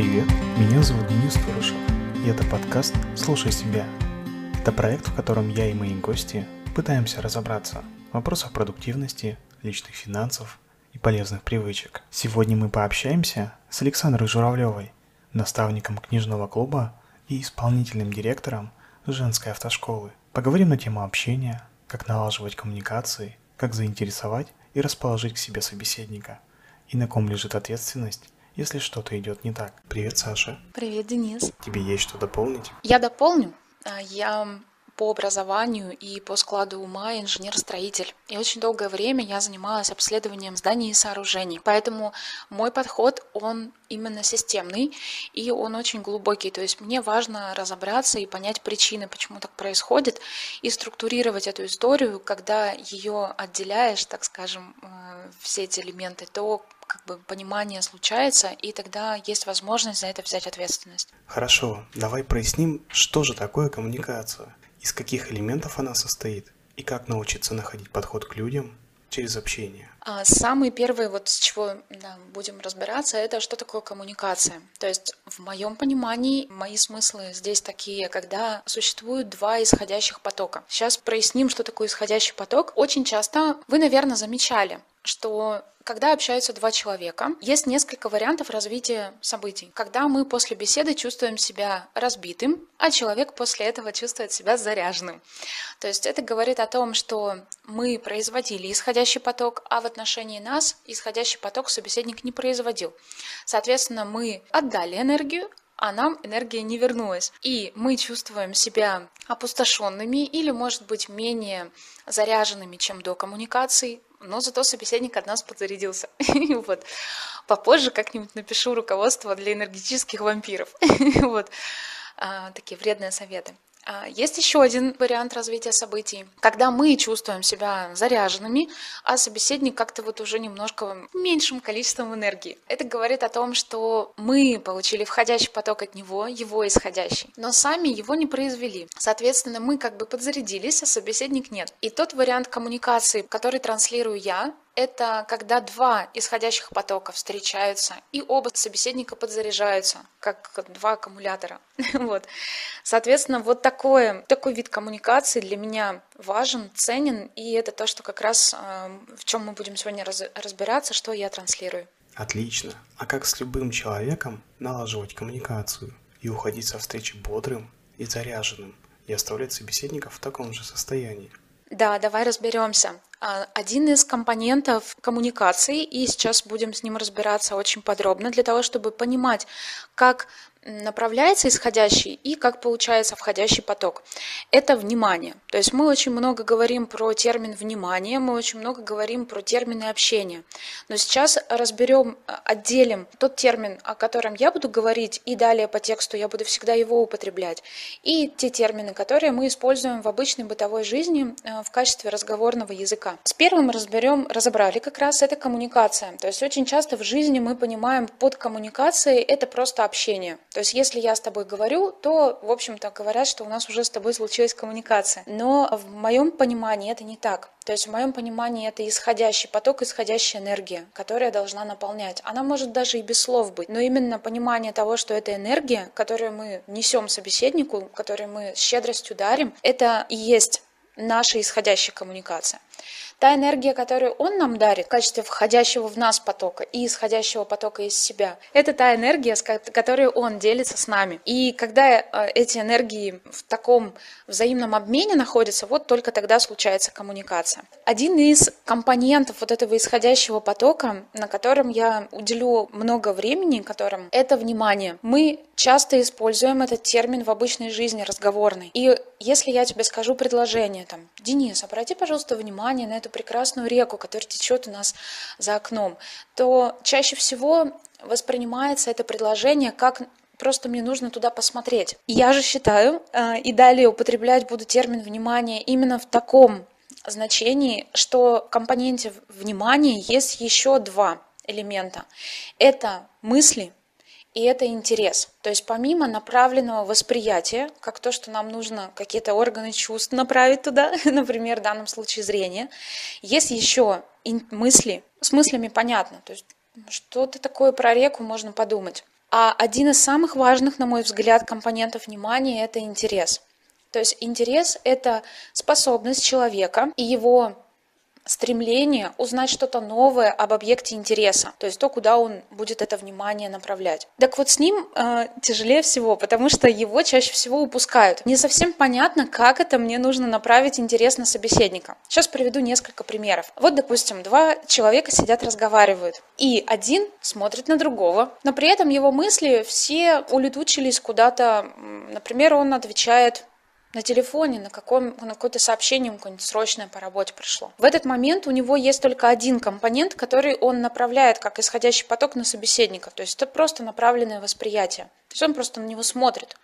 Привет, меня зовут Денис Турышев, и это подкаст «Слушай себя». Это проект, в котором я и мои гости пытаемся разобраться в вопросах продуктивности, личных финансов и полезных привычек. Сегодня мы пообщаемся с Александрой Журавлевой, наставником книжного клуба и исполнительным директором женской автошколы. Поговорим на тему общения, как налаживать коммуникации, как заинтересовать и расположить к себе собеседника, и на ком лежит ответственность если что-то идет не так. Привет, Саша. Привет, Денис. Тебе есть что дополнить? Я дополню. А, я по образованию и по складу ума инженер-строитель. И очень долгое время я занималась обследованием зданий и сооружений. Поэтому мой подход, он именно системный, и он очень глубокий. То есть мне важно разобраться и понять причины, почему так происходит, и структурировать эту историю, когда ее отделяешь, так скажем, э, все эти элементы, то как бы понимание случается, и тогда есть возможность за это взять ответственность. Хорошо, давай проясним, что же такое коммуникация, из каких элементов она состоит, и как научиться находить подход к людям через общение. А самый первый, вот с чего да, будем разбираться, это что такое коммуникация. То есть в моем понимании мои смыслы здесь такие, когда существуют два исходящих потока. Сейчас проясним, что такое исходящий поток. Очень часто вы, наверное, замечали, что когда общаются два человека, есть несколько вариантов развития событий. Когда мы после беседы чувствуем себя разбитым, а человек после этого чувствует себя заряженным. То есть это говорит о том, что мы производили исходящий поток, а в отношении нас исходящий поток собеседник не производил. Соответственно, мы отдали энергию, а нам энергия не вернулась. И мы чувствуем себя опустошенными или, может быть, менее заряженными, чем до коммуникации, но зато собеседник от нас подзарядился. вот. Попозже как-нибудь напишу руководство для энергетических вампиров. вот. А, такие вредные советы. А, есть еще один вариант развития событий, когда мы чувствуем себя заряженными, а собеседник как-то вот уже немножко меньшим количеством энергии. Это говорит о том, что мы получили входящий поток от него, его исходящий, но сами его не произвели. Соответственно, мы как бы подзарядились, а собеседник нет. И тот вариант коммуникации, который транслирую я, это когда два исходящих потока встречаются, и оба собеседника подзаряжаются, как два аккумулятора. вот. Соответственно, вот такое, такой вид коммуникации для меня важен, ценен, и это то, что как раз э, в чем мы будем сегодня раз, разбираться, что я транслирую. Отлично. А как с любым человеком налаживать коммуникацию и уходить со встречи бодрым и заряженным, и оставлять собеседника в таком же состоянии? Да, давай разберемся. А, один из компонентов коммуникации, и сейчас будем с ним разбираться очень подробно, для того, чтобы понимать, как направляется исходящий и как получается входящий поток. Это внимание. То есть мы очень много говорим про термин внимание, мы очень много говорим про термины общения. Но сейчас разберем, отделим тот термин, о котором я буду говорить, и далее по тексту я буду всегда его употреблять, и те термины, которые мы используем в обычной бытовой жизни э, в качестве разговорного языка. С первым разберем, разобрали как раз это коммуникация. То есть очень часто в жизни мы понимаем под коммуникацией это просто общение. То есть если я с тобой говорю, то, в общем-то, говорят, что у нас уже с тобой случилась коммуникация. Но в моем понимании это не так. То есть в моем понимании это исходящий поток, исходящая энергия, которая должна наполнять. Она может даже и без слов быть, но именно понимание того, что это энергия, которую мы несем собеседнику, которую мы щедростью дарим, это и есть наша исходящая коммуникация. Та энергия, которую он нам дарит в качестве входящего в нас потока и исходящего потока из себя, это та энергия, с которой он делится с нами. И когда э, эти энергии в таком взаимном обмене находятся, вот только тогда случается коммуникация. Один из компонентов вот этого исходящего потока, на котором я уделю много времени, которым это внимание. Мы часто используем этот термин в обычной жизни разговорной. И если я тебе скажу предложение, там, Денис, обрати, пожалуйста, внимание на эту прекрасную реку, которая течет у нас за окном, то чаще всего воспринимается это предложение как просто мне нужно туда посмотреть. Я же считаю, э, и далее употреблять буду термин внимания именно в таком значении, что в компоненте внимания есть еще два элемента. Это мысли, и это интерес. То есть помимо направленного восприятия, как то, что нам нужно какие-то органы чувств направить туда, например, в данном случае зрение, есть еще мысли. С мыслями понятно. То есть что-то такое про реку можно подумать. А один из самых важных, на мой взгляд, компонентов внимания – это интерес. То есть интерес – это способность человека и его стремление узнать что-то новое об объекте интереса, то есть то, куда он будет это внимание направлять. Так вот с ним э, тяжелее всего, потому что его чаще всего упускают. Не совсем понятно, как это мне нужно направить интерес на собеседника. Сейчас приведу несколько примеров. Вот, допустим, два человека сидят, разговаривают, и один смотрит на другого, но при этом его мысли все улетучились куда-то. Например, он отвечает на телефоне, на, каком, на какое-то сообщение какое-нибудь срочное по работе пришло. В этот момент у него есть только один компонент, который он направляет как исходящий поток на собеседника. То есть это просто направленное восприятие. То есть он просто на него смотрит.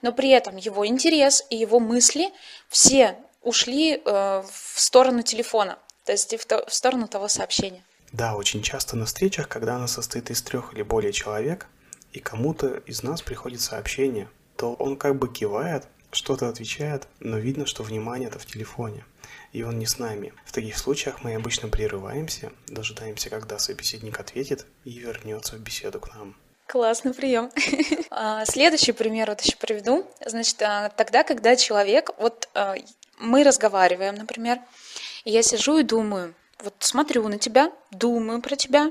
Но при этом его интерес и его мысли все ушли э, в сторону телефона, то есть в, то, в сторону того сообщения. Да, очень часто на встречах, когда она состоит из трех или более человек, и кому-то из нас приходит сообщение, то он как бы кивает, что-то отвечает, но видно, что внимание-то в телефоне, и он не с нами. В таких случаях мы обычно прерываемся, дожидаемся, когда собеседник ответит и вернется в беседу к нам. Классный прием. А, следующий пример вот еще приведу. Значит, а, тогда, когда человек, вот а, мы разговариваем, например, и я сижу и думаю, вот смотрю на тебя, думаю про тебя,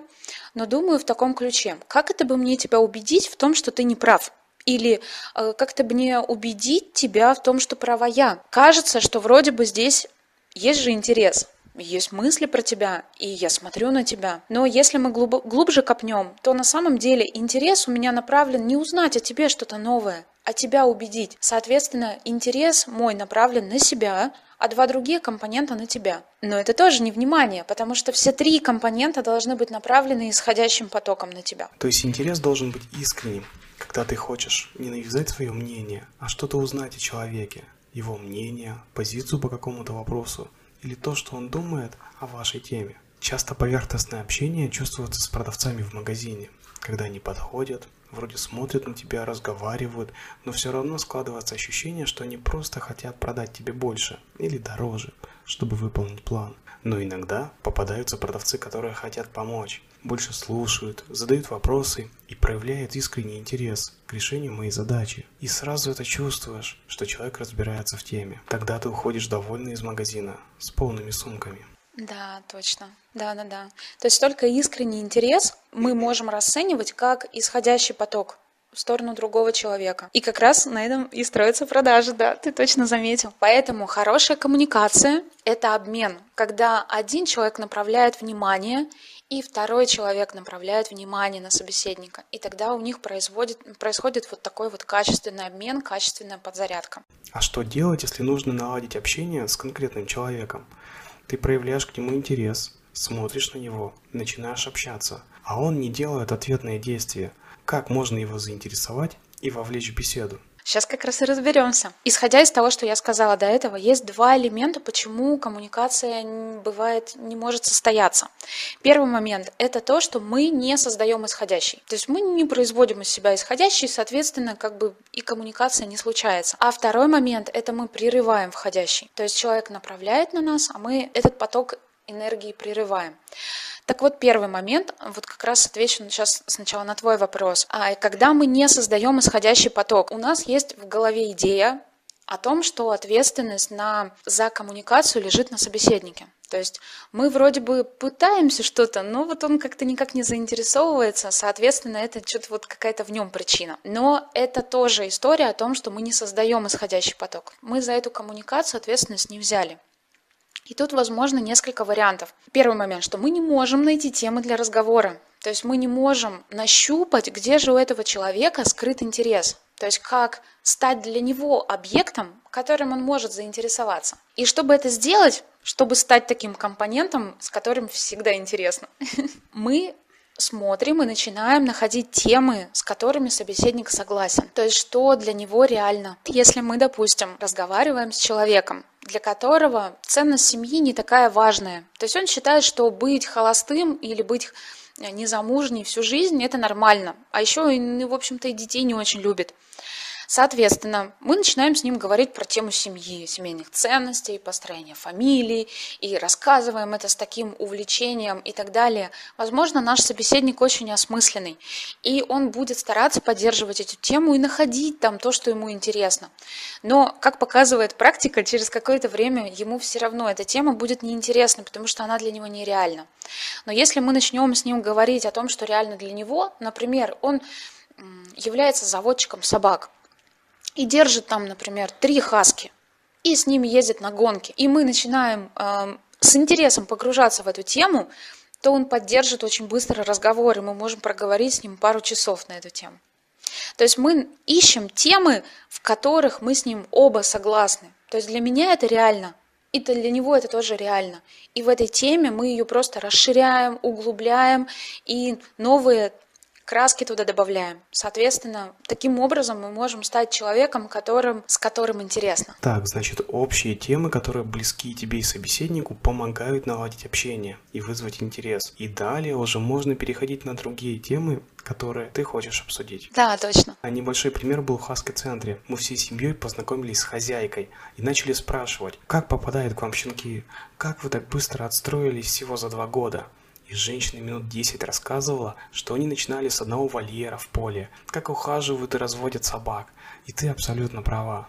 но думаю в таком ключе. Как это бы мне тебя убедить в том, что ты не прав? Или э, как-то мне убедить тебя в том, что права я. Кажется, что вроде бы здесь есть же интерес, есть мысли про тебя, и я смотрю на тебя. Но если мы глуб- глубже копнем, то на самом деле интерес у меня направлен не узнать о тебе что-то новое, а тебя убедить. Соответственно, интерес мой направлен на себя, а два другие компонента на тебя. Но это тоже не внимание, потому что все три компонента должны быть направлены исходящим потоком на тебя. То есть интерес должен быть искренним, когда ты хочешь не навязать свое мнение, а что-то узнать о человеке, его мнение, позицию по какому-то вопросу или то, что он думает о вашей теме. Часто поверхностное общение чувствуется с продавцами в магазине, когда они подходят, вроде смотрят на тебя, разговаривают, но все равно складывается ощущение, что они просто хотят продать тебе больше или дороже, чтобы выполнить план. Но иногда попадаются продавцы, которые хотят помочь, больше слушают, задают вопросы и проявляют искренний интерес к решению моей задачи. И сразу это чувствуешь, что человек разбирается в теме. Тогда ты уходишь довольный из магазина с полными сумками. Да, точно. Да, да, да. То есть только искренний интерес мы можем расценивать как исходящий поток в сторону другого человека. И как раз на этом и строятся продажи, да, ты точно заметил. Поэтому хорошая коммуникация – это обмен, когда один человек направляет внимание, и второй человек направляет внимание на собеседника. И тогда у них происходит, происходит вот такой вот качественный обмен, качественная подзарядка. А что делать, если нужно наладить общение с конкретным человеком? Ты проявляешь к нему интерес, смотришь на него, начинаешь общаться, а он не делает ответные действия. Как можно его заинтересовать и вовлечь в беседу? Сейчас как раз и разберемся. Исходя из того, что я сказала до этого, есть два элемента, почему коммуникация бывает не может состояться. Первый момент – это то, что мы не создаем исходящий. То есть мы не производим из себя исходящий, соответственно, как бы и коммуникация не случается. А второй момент – это мы прерываем входящий. То есть человек направляет на нас, а мы этот поток энергии прерываем. Так вот, первый момент, вот как раз отвечу сейчас сначала на твой вопрос. А когда мы не создаем исходящий поток, у нас есть в голове идея о том, что ответственность на, за коммуникацию лежит на собеседнике. То есть мы вроде бы пытаемся что-то, но вот он как-то никак не заинтересовывается, соответственно, это что-то вот какая-то в нем причина. Но это тоже история о том, что мы не создаем исходящий поток. Мы за эту коммуникацию ответственность не взяли. И тут возможно несколько вариантов. Первый момент, что мы не можем найти темы для разговора. То есть мы не можем нащупать, где же у этого человека скрыт интерес. То есть как стать для него объектом, которым он может заинтересоваться. И чтобы это сделать, чтобы стать таким компонентом, с которым всегда интересно, мы смотрим и начинаем находить темы, с которыми собеседник согласен. То есть что для него реально. Если мы, допустим, разговариваем с человеком, для которого ценность семьи не такая важная. То есть он считает, что быть холостым или быть незамужней всю жизнь – это нормально. А еще, в общем-то, и детей не очень любит. Соответственно, мы начинаем с ним говорить про тему семьи, семейных ценностей, построения фамилии, и рассказываем это с таким увлечением и так далее. Возможно, наш собеседник очень осмысленный, и он будет стараться поддерживать эту тему и находить там то, что ему интересно. Но, как показывает практика, через какое-то время ему все равно эта тема будет неинтересна, потому что она для него нереальна. Но если мы начнем с ним говорить о том, что реально для него, например, он является заводчиком собак, и держит там, например, три хаски, и с ними ездит на гонки, и мы начинаем э, с интересом погружаться в эту тему, то он поддержит очень быстро разговор, и мы можем проговорить с ним пару часов на эту тему. То есть мы ищем темы, в которых мы с ним оба согласны. То есть для меня это реально, и для него это тоже реально. И в этой теме мы ее просто расширяем, углубляем, и новые краски туда добавляем. Соответственно, таким образом мы можем стать человеком, которым, с которым интересно. Так, значит, общие темы, которые близки тебе и собеседнику, помогают наладить общение и вызвать интерес. И далее уже можно переходить на другие темы, которые ты хочешь обсудить. Да, точно. А небольшой пример был в Хаски-центре. Мы всей семьей познакомились с хозяйкой и начали спрашивать, как попадают к вам щенки, как вы так быстро отстроились всего за два года. И женщина минут десять рассказывала, что они начинали с одного вольера в поле, как ухаживают и разводят собак. И ты абсолютно права.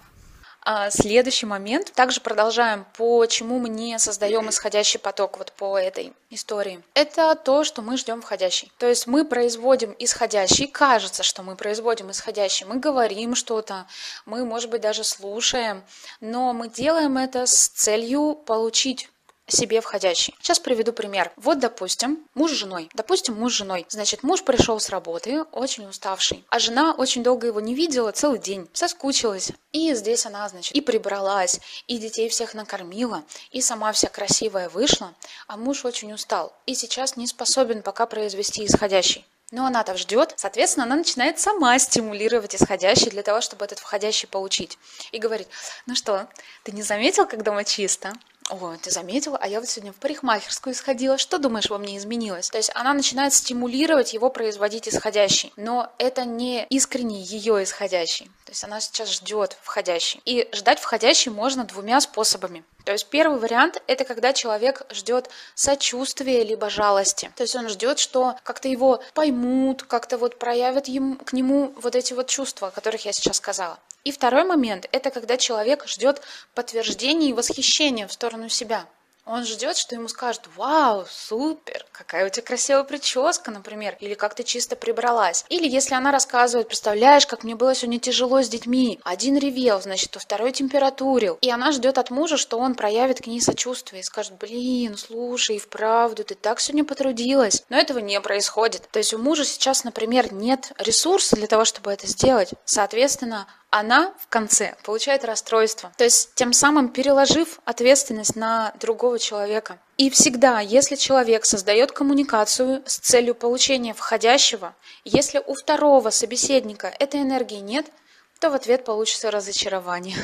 А следующий момент. Также продолжаем, почему мы не создаем исходящий поток вот по этой истории. Это то, что мы ждем входящий. То есть мы производим исходящий, кажется, что мы производим исходящий, мы говорим что-то, мы, может быть, даже слушаем, но мы делаем это с целью получить себе входящий. Сейчас приведу пример. Вот, допустим, муж с женой. Допустим, муж с женой. Значит, муж пришел с работы, очень уставший, а жена очень долго его не видела, целый день, соскучилась. И здесь она, значит, и прибралась, и детей всех накормила, и сама вся красивая вышла, а муж очень устал и сейчас не способен пока произвести исходящий. Но она-то ждет, соответственно, она начинает сама стимулировать исходящий для того, чтобы этот входящий получить. И говорит, ну что, ты не заметил, как дома чисто? О, ты заметила? А я вот сегодня в парикмахерскую сходила. Что думаешь, во мне изменилось? То есть она начинает стимулировать его производить исходящий. Но это не искренний ее исходящий. То есть она сейчас ждет входящий. И ждать входящий можно двумя способами. То есть первый вариант – это когда человек ждет сочувствия либо жалости. То есть он ждет, что как-то его поймут, как-то вот проявят ему, к нему вот эти вот чувства, о которых я сейчас сказала. И второй момент – это когда человек ждет подтверждения и восхищения в сторону себя. Он ждет, что ему скажут «Вау, супер, какая у тебя красивая прическа», например, или «Как ты чисто прибралась». Или если она рассказывает «Представляешь, как мне было сегодня тяжело с детьми». Один ревел, значит, то второй температурил. И она ждет от мужа, что он проявит к ней сочувствие и скажет «Блин, слушай, вправду, ты так сегодня потрудилась». Но этого не происходит. То есть у мужа сейчас, например, нет ресурса для того, чтобы это сделать. Соответственно, она в конце получает расстройство. То есть тем самым переложив ответственность на другого человека. И всегда, если человек создает коммуникацию с целью получения входящего, если у второго собеседника этой энергии нет, то в ответ получится разочарование.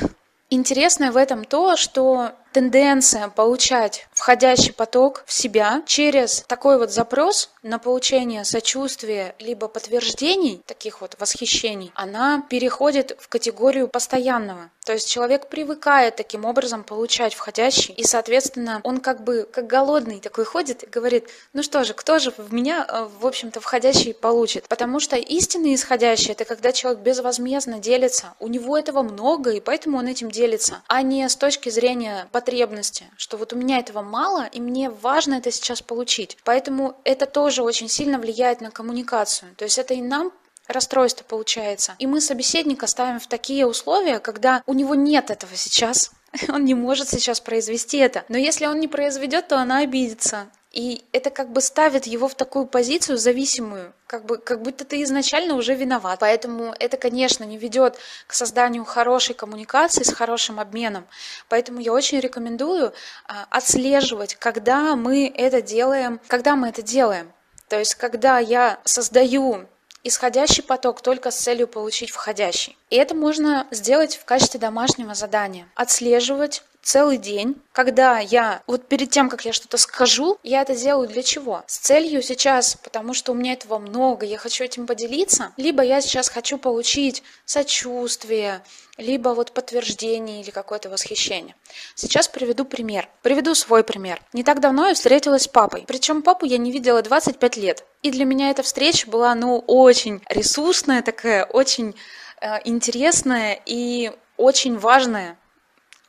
Интересное в этом то, что тенденция получать входящий поток в себя через такой вот запрос на получение сочувствия либо подтверждений, таких вот восхищений, она переходит в категорию постоянного. То есть человек привыкает таким образом получать входящий, и, соответственно, он как бы как голодный такой ходит и говорит, ну что же, кто же в меня, э, в общем-то, входящий получит? Потому что истинный исходящий – это когда человек безвозмездно делится, у него этого много, и поэтому он этим делится, а не с точки зрения потребности, что вот у меня этого мало, и мне важно это сейчас получить. Поэтому это тоже очень сильно влияет на коммуникацию. То есть это и нам расстройство получается. И мы собеседника ставим в такие условия, когда у него нет этого сейчас, он не может сейчас произвести это. Но если он не произведет, то она обидится. И это как бы ставит его в такую позицию зависимую, как, бы, как будто ты изначально уже виноват. Поэтому это, конечно, не ведет к созданию хорошей коммуникации с хорошим обменом. Поэтому я очень рекомендую а, отслеживать, когда мы это делаем, когда мы это делаем. То есть, когда я создаю исходящий поток только с целью получить входящий. И это можно сделать в качестве домашнего задания. Отслеживать целый день, когда я вот перед тем, как я что-то скажу, я это делаю для чего? С целью сейчас, потому что у меня этого много, я хочу этим поделиться, либо я сейчас хочу получить сочувствие, либо вот подтверждение или какое-то восхищение. Сейчас приведу пример. Приведу свой пример. Не так давно я встретилась с папой. Причем папу я не видела 25 лет. И для меня эта встреча была, ну, очень ресурсная такая, очень э, интересная и очень важная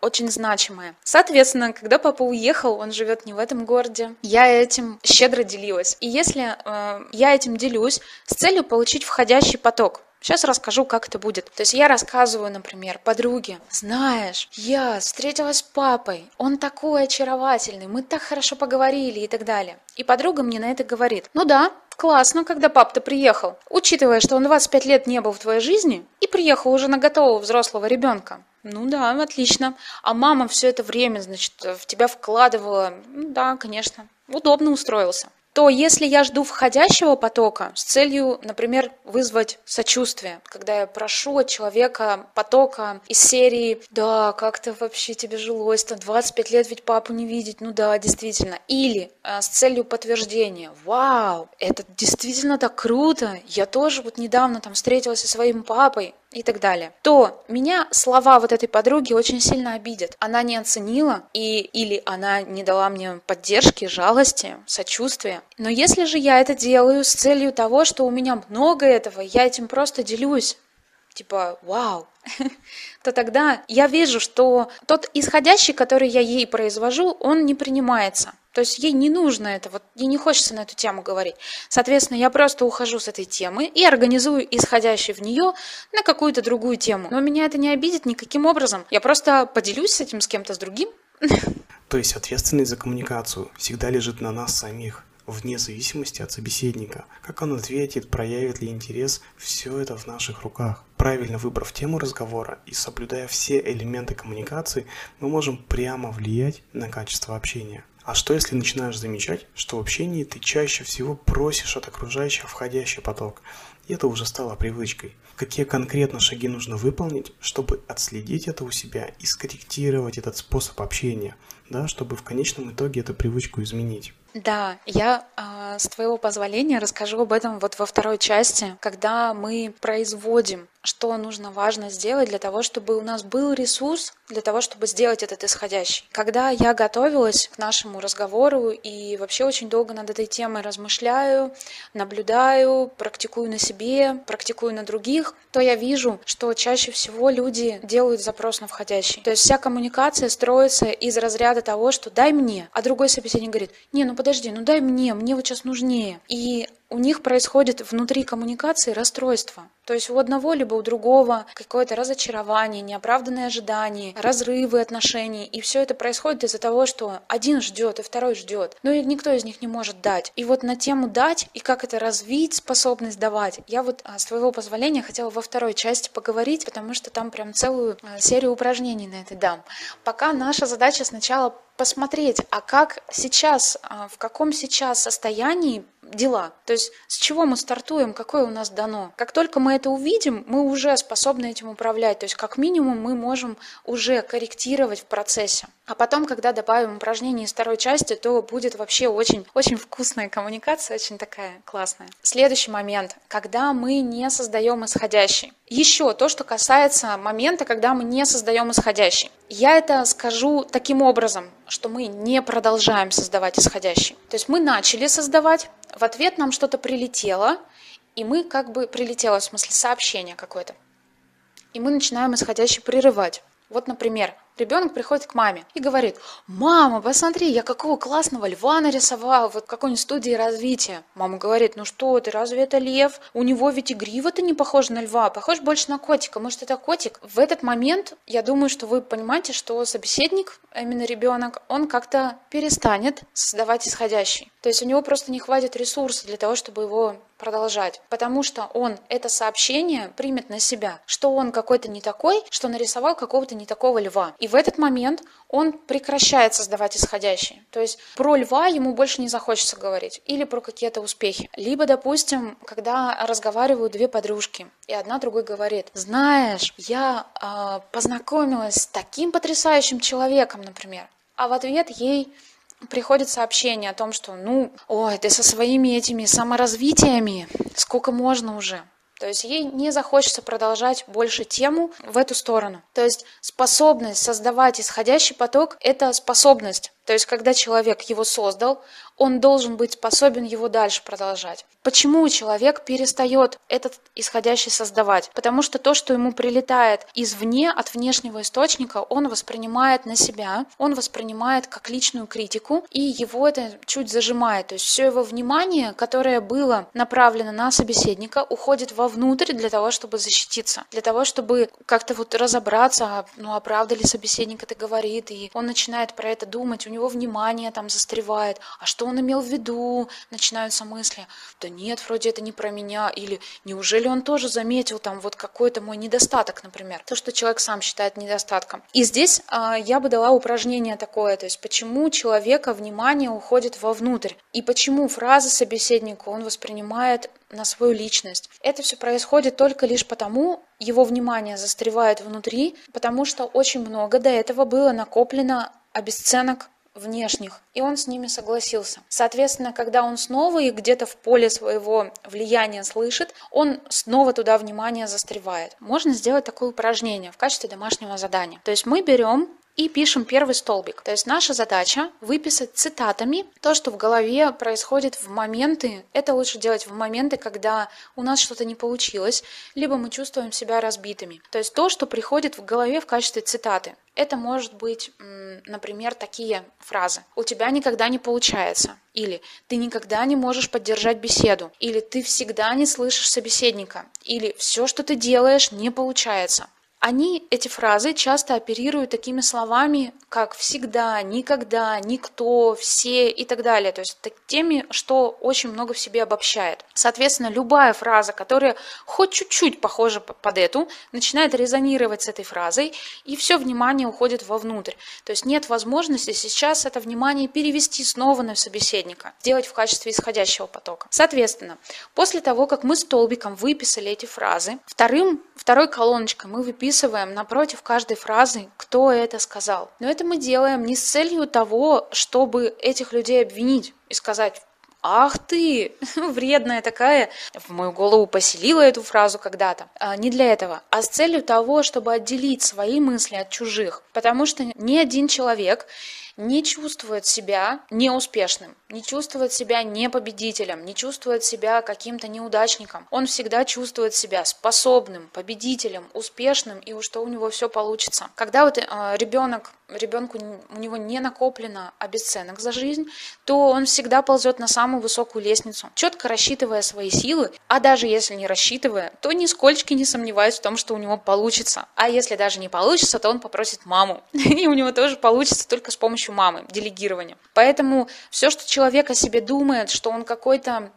очень значимая. Соответственно, когда папа уехал, он живет не в этом городе, я этим щедро делилась. И если э, я этим делюсь с целью получить входящий поток, Сейчас расскажу, как это будет. То есть я рассказываю, например, подруге, знаешь, я встретилась с папой, он такой очаровательный, мы так хорошо поговорили и так далее. И подруга мне на это говорит, ну да, классно, когда пап-то приехал, учитывая, что он 25 лет не был в твоей жизни и приехал уже на готового взрослого ребенка. Ну да, отлично. А мама все это время, значит, в тебя вкладывала. Ну да, конечно. Удобно устроился то если я жду входящего потока с целью, например, вызвать сочувствие, когда я прошу от человека потока из серии «Да, как-то вообще тебе жилось-то, 25 лет ведь папу не видеть, ну да, действительно». Или э, с целью подтверждения «Вау, это действительно так круто, я тоже вот недавно там встретилась со своим папой, и так далее, то меня слова вот этой подруги очень сильно обидят. Она не оценила и или она не дала мне поддержки, жалости, сочувствия. Но если же я это делаю с целью того, что у меня много этого, я этим просто делюсь, типа, вау, то тогда я вижу, что тот исходящий, который я ей произвожу, он не принимается. То есть ей не нужно это, вот ей не хочется на эту тему говорить. Соответственно, я просто ухожу с этой темы и организую исходящий в нее на какую-то другую тему. Но меня это не обидит никаким образом. Я просто поделюсь с этим с кем-то с другим. То есть ответственность за коммуникацию всегда лежит на нас самих вне зависимости от собеседника. Как он ответит, проявит ли интерес, все это в наших руках. Правильно выбрав тему разговора и соблюдая все элементы коммуникации, мы можем прямо влиять на качество общения. А что если начинаешь замечать, что в общении ты чаще всего просишь от окружающих входящий поток, и это уже стало привычкой? Какие конкретно шаги нужно выполнить, чтобы отследить это у себя и скорректировать этот способ общения, да, чтобы в конечном итоге эту привычку изменить? Да, я э, с твоего позволения расскажу об этом вот во второй части, когда мы производим что нужно важно сделать для того, чтобы у нас был ресурс для того, чтобы сделать этот исходящий. Когда я готовилась к нашему разговору и вообще очень долго над этой темой размышляю, наблюдаю, практикую на себе, практикую на других, то я вижу, что чаще всего люди делают запрос на входящий. То есть вся коммуникация строится из разряда того, что дай мне, а другой собеседник говорит, не, ну подожди, ну дай мне, мне вот сейчас нужнее. И у них происходит внутри коммуникации расстройство. То есть у одного либо у другого какое-то разочарование, неоправданные ожидания, разрывы отношений. И все это происходит из-за того, что один ждет и второй ждет. Но и никто из них не может дать. И вот на тему дать и как это развить, способность давать, я вот а, с твоего позволения хотела во второй части поговорить, потому что там прям целую а, серию упражнений на это дам. Пока наша задача сначала посмотреть, а как сейчас, а, в каком сейчас состоянии дела. То есть с чего мы стартуем, какое у нас дано. Как только мы это увидим, мы уже способны этим управлять. То есть как минимум мы можем уже корректировать в процессе. А потом, когда добавим упражнение из второй части, то будет вообще очень, очень вкусная коммуникация, очень такая классная. Следующий момент, когда мы не создаем исходящий. Еще то, что касается момента, когда мы не создаем исходящий. Я это скажу таким образом, что мы не продолжаем создавать исходящий. То есть мы начали создавать, в ответ нам что-то прилетело, и мы как бы прилетело, в смысле сообщение какое-то. И мы начинаем исходящий прерывать. Вот, например, ребенок приходит к маме и говорит, мама, посмотри, я какого классного льва нарисовал вот в какой-нибудь студии развития. Мама говорит, ну что ты, разве это лев? У него ведь и грива-то не похожа на льва, похож больше на котика. Может, это котик? В этот момент я думаю, что вы понимаете, что собеседник, а именно ребенок, он как-то перестанет создавать исходящий. То есть у него просто не хватит ресурса для того, чтобы его продолжать, потому что он это сообщение примет на себя, что он какой-то не такой, что нарисовал какого-то не такого льва. И в этот момент он прекращает создавать исходящий. То есть про льва ему больше не захочется говорить. Или про какие-то успехи. Либо, допустим, когда разговаривают две подружки, и одна другой говорит, знаешь, я э, познакомилась с таким потрясающим человеком, например. А в ответ ей приходит сообщение о том, что, ну, ой, ты со своими этими саморазвитиями, сколько можно уже? То есть ей не захочется продолжать больше тему в эту сторону. То есть способность создавать исходящий поток – это способность. То есть когда человек его создал, он должен быть способен его дальше продолжать. Почему человек перестает этот исходящий создавать? Потому что то, что ему прилетает извне, от внешнего источника, он воспринимает на себя, он воспринимает как личную критику, и его это чуть зажимает. То есть все его внимание, которое было направлено на собеседника, уходит вовнутрь для того, чтобы защититься, для того, чтобы как-то вот разобраться, а, ну а правда ли собеседник это говорит, и он начинает про это думать, у него внимание там застревает, а что он имел в виду, начинаются мысли, да нет, вроде это не про меня, или неужели он тоже заметил там вот какой-то мой недостаток, например, то, что человек сам считает недостатком. И здесь э, я бы дала упражнение такое, то есть почему человека внимание уходит вовнутрь, и почему фразы собеседника он воспринимает на свою личность. Это все происходит только лишь потому, его внимание застревает внутри, потому что очень много до этого было накоплено обесценок внешних, и он с ними согласился. Соответственно, когда он снова их где-то в поле своего влияния слышит, он снова туда внимание застревает. Можно сделать такое упражнение в качестве домашнего задания. То есть мы берем и пишем первый столбик. То есть наша задача выписать цитатами то, что в голове происходит в моменты. Это лучше делать в моменты, когда у нас что-то не получилось, либо мы чувствуем себя разбитыми. То есть то, что приходит в голове в качестве цитаты. Это может быть, например, такие фразы. «У тебя никогда не получается». Или «Ты никогда не можешь поддержать беседу». Или «Ты всегда не слышишь собеседника». Или «Все, что ты делаешь, не получается». Они, эти фразы, часто оперируют такими словами, как «всегда», «никогда», «никто», «все» и так далее. То есть теми, что очень много в себе обобщает. Соответственно, любая фраза, которая хоть чуть-чуть похожа под эту, начинает резонировать с этой фразой, и все внимание уходит вовнутрь. То есть нет возможности сейчас это внимание перевести снова на собеседника, сделать в качестве исходящего потока. Соответственно, после того, как мы столбиком выписали эти фразы, вторым, второй колоночкой мы выписываем записываем напротив каждой фразы, кто это сказал. Но это мы делаем не с целью того, чтобы этих людей обвинить и сказать, Ах ты, вредная такая, в мою голову поселила эту фразу когда-то. А, не для этого, а с целью того, чтобы отделить свои мысли от чужих. Потому что ни один человек не чувствует себя неуспешным, не чувствует себя не победителем, не чувствует себя каким-то неудачником. Он всегда чувствует себя способным, победителем, успешным и что у него все получится. Когда вот э, ребенок, ребенку у него не накоплено обесценок за жизнь, то он всегда ползет на самую высокую лестницу, четко рассчитывая свои силы, а даже если не рассчитывая, то нисколько не сомневаясь в том, что у него получится. А если даже не получится, то он попросит маму, и у него тоже получится только с помощью помощью мамы, делегирование. Поэтому все, что человек о себе думает, что он какой-то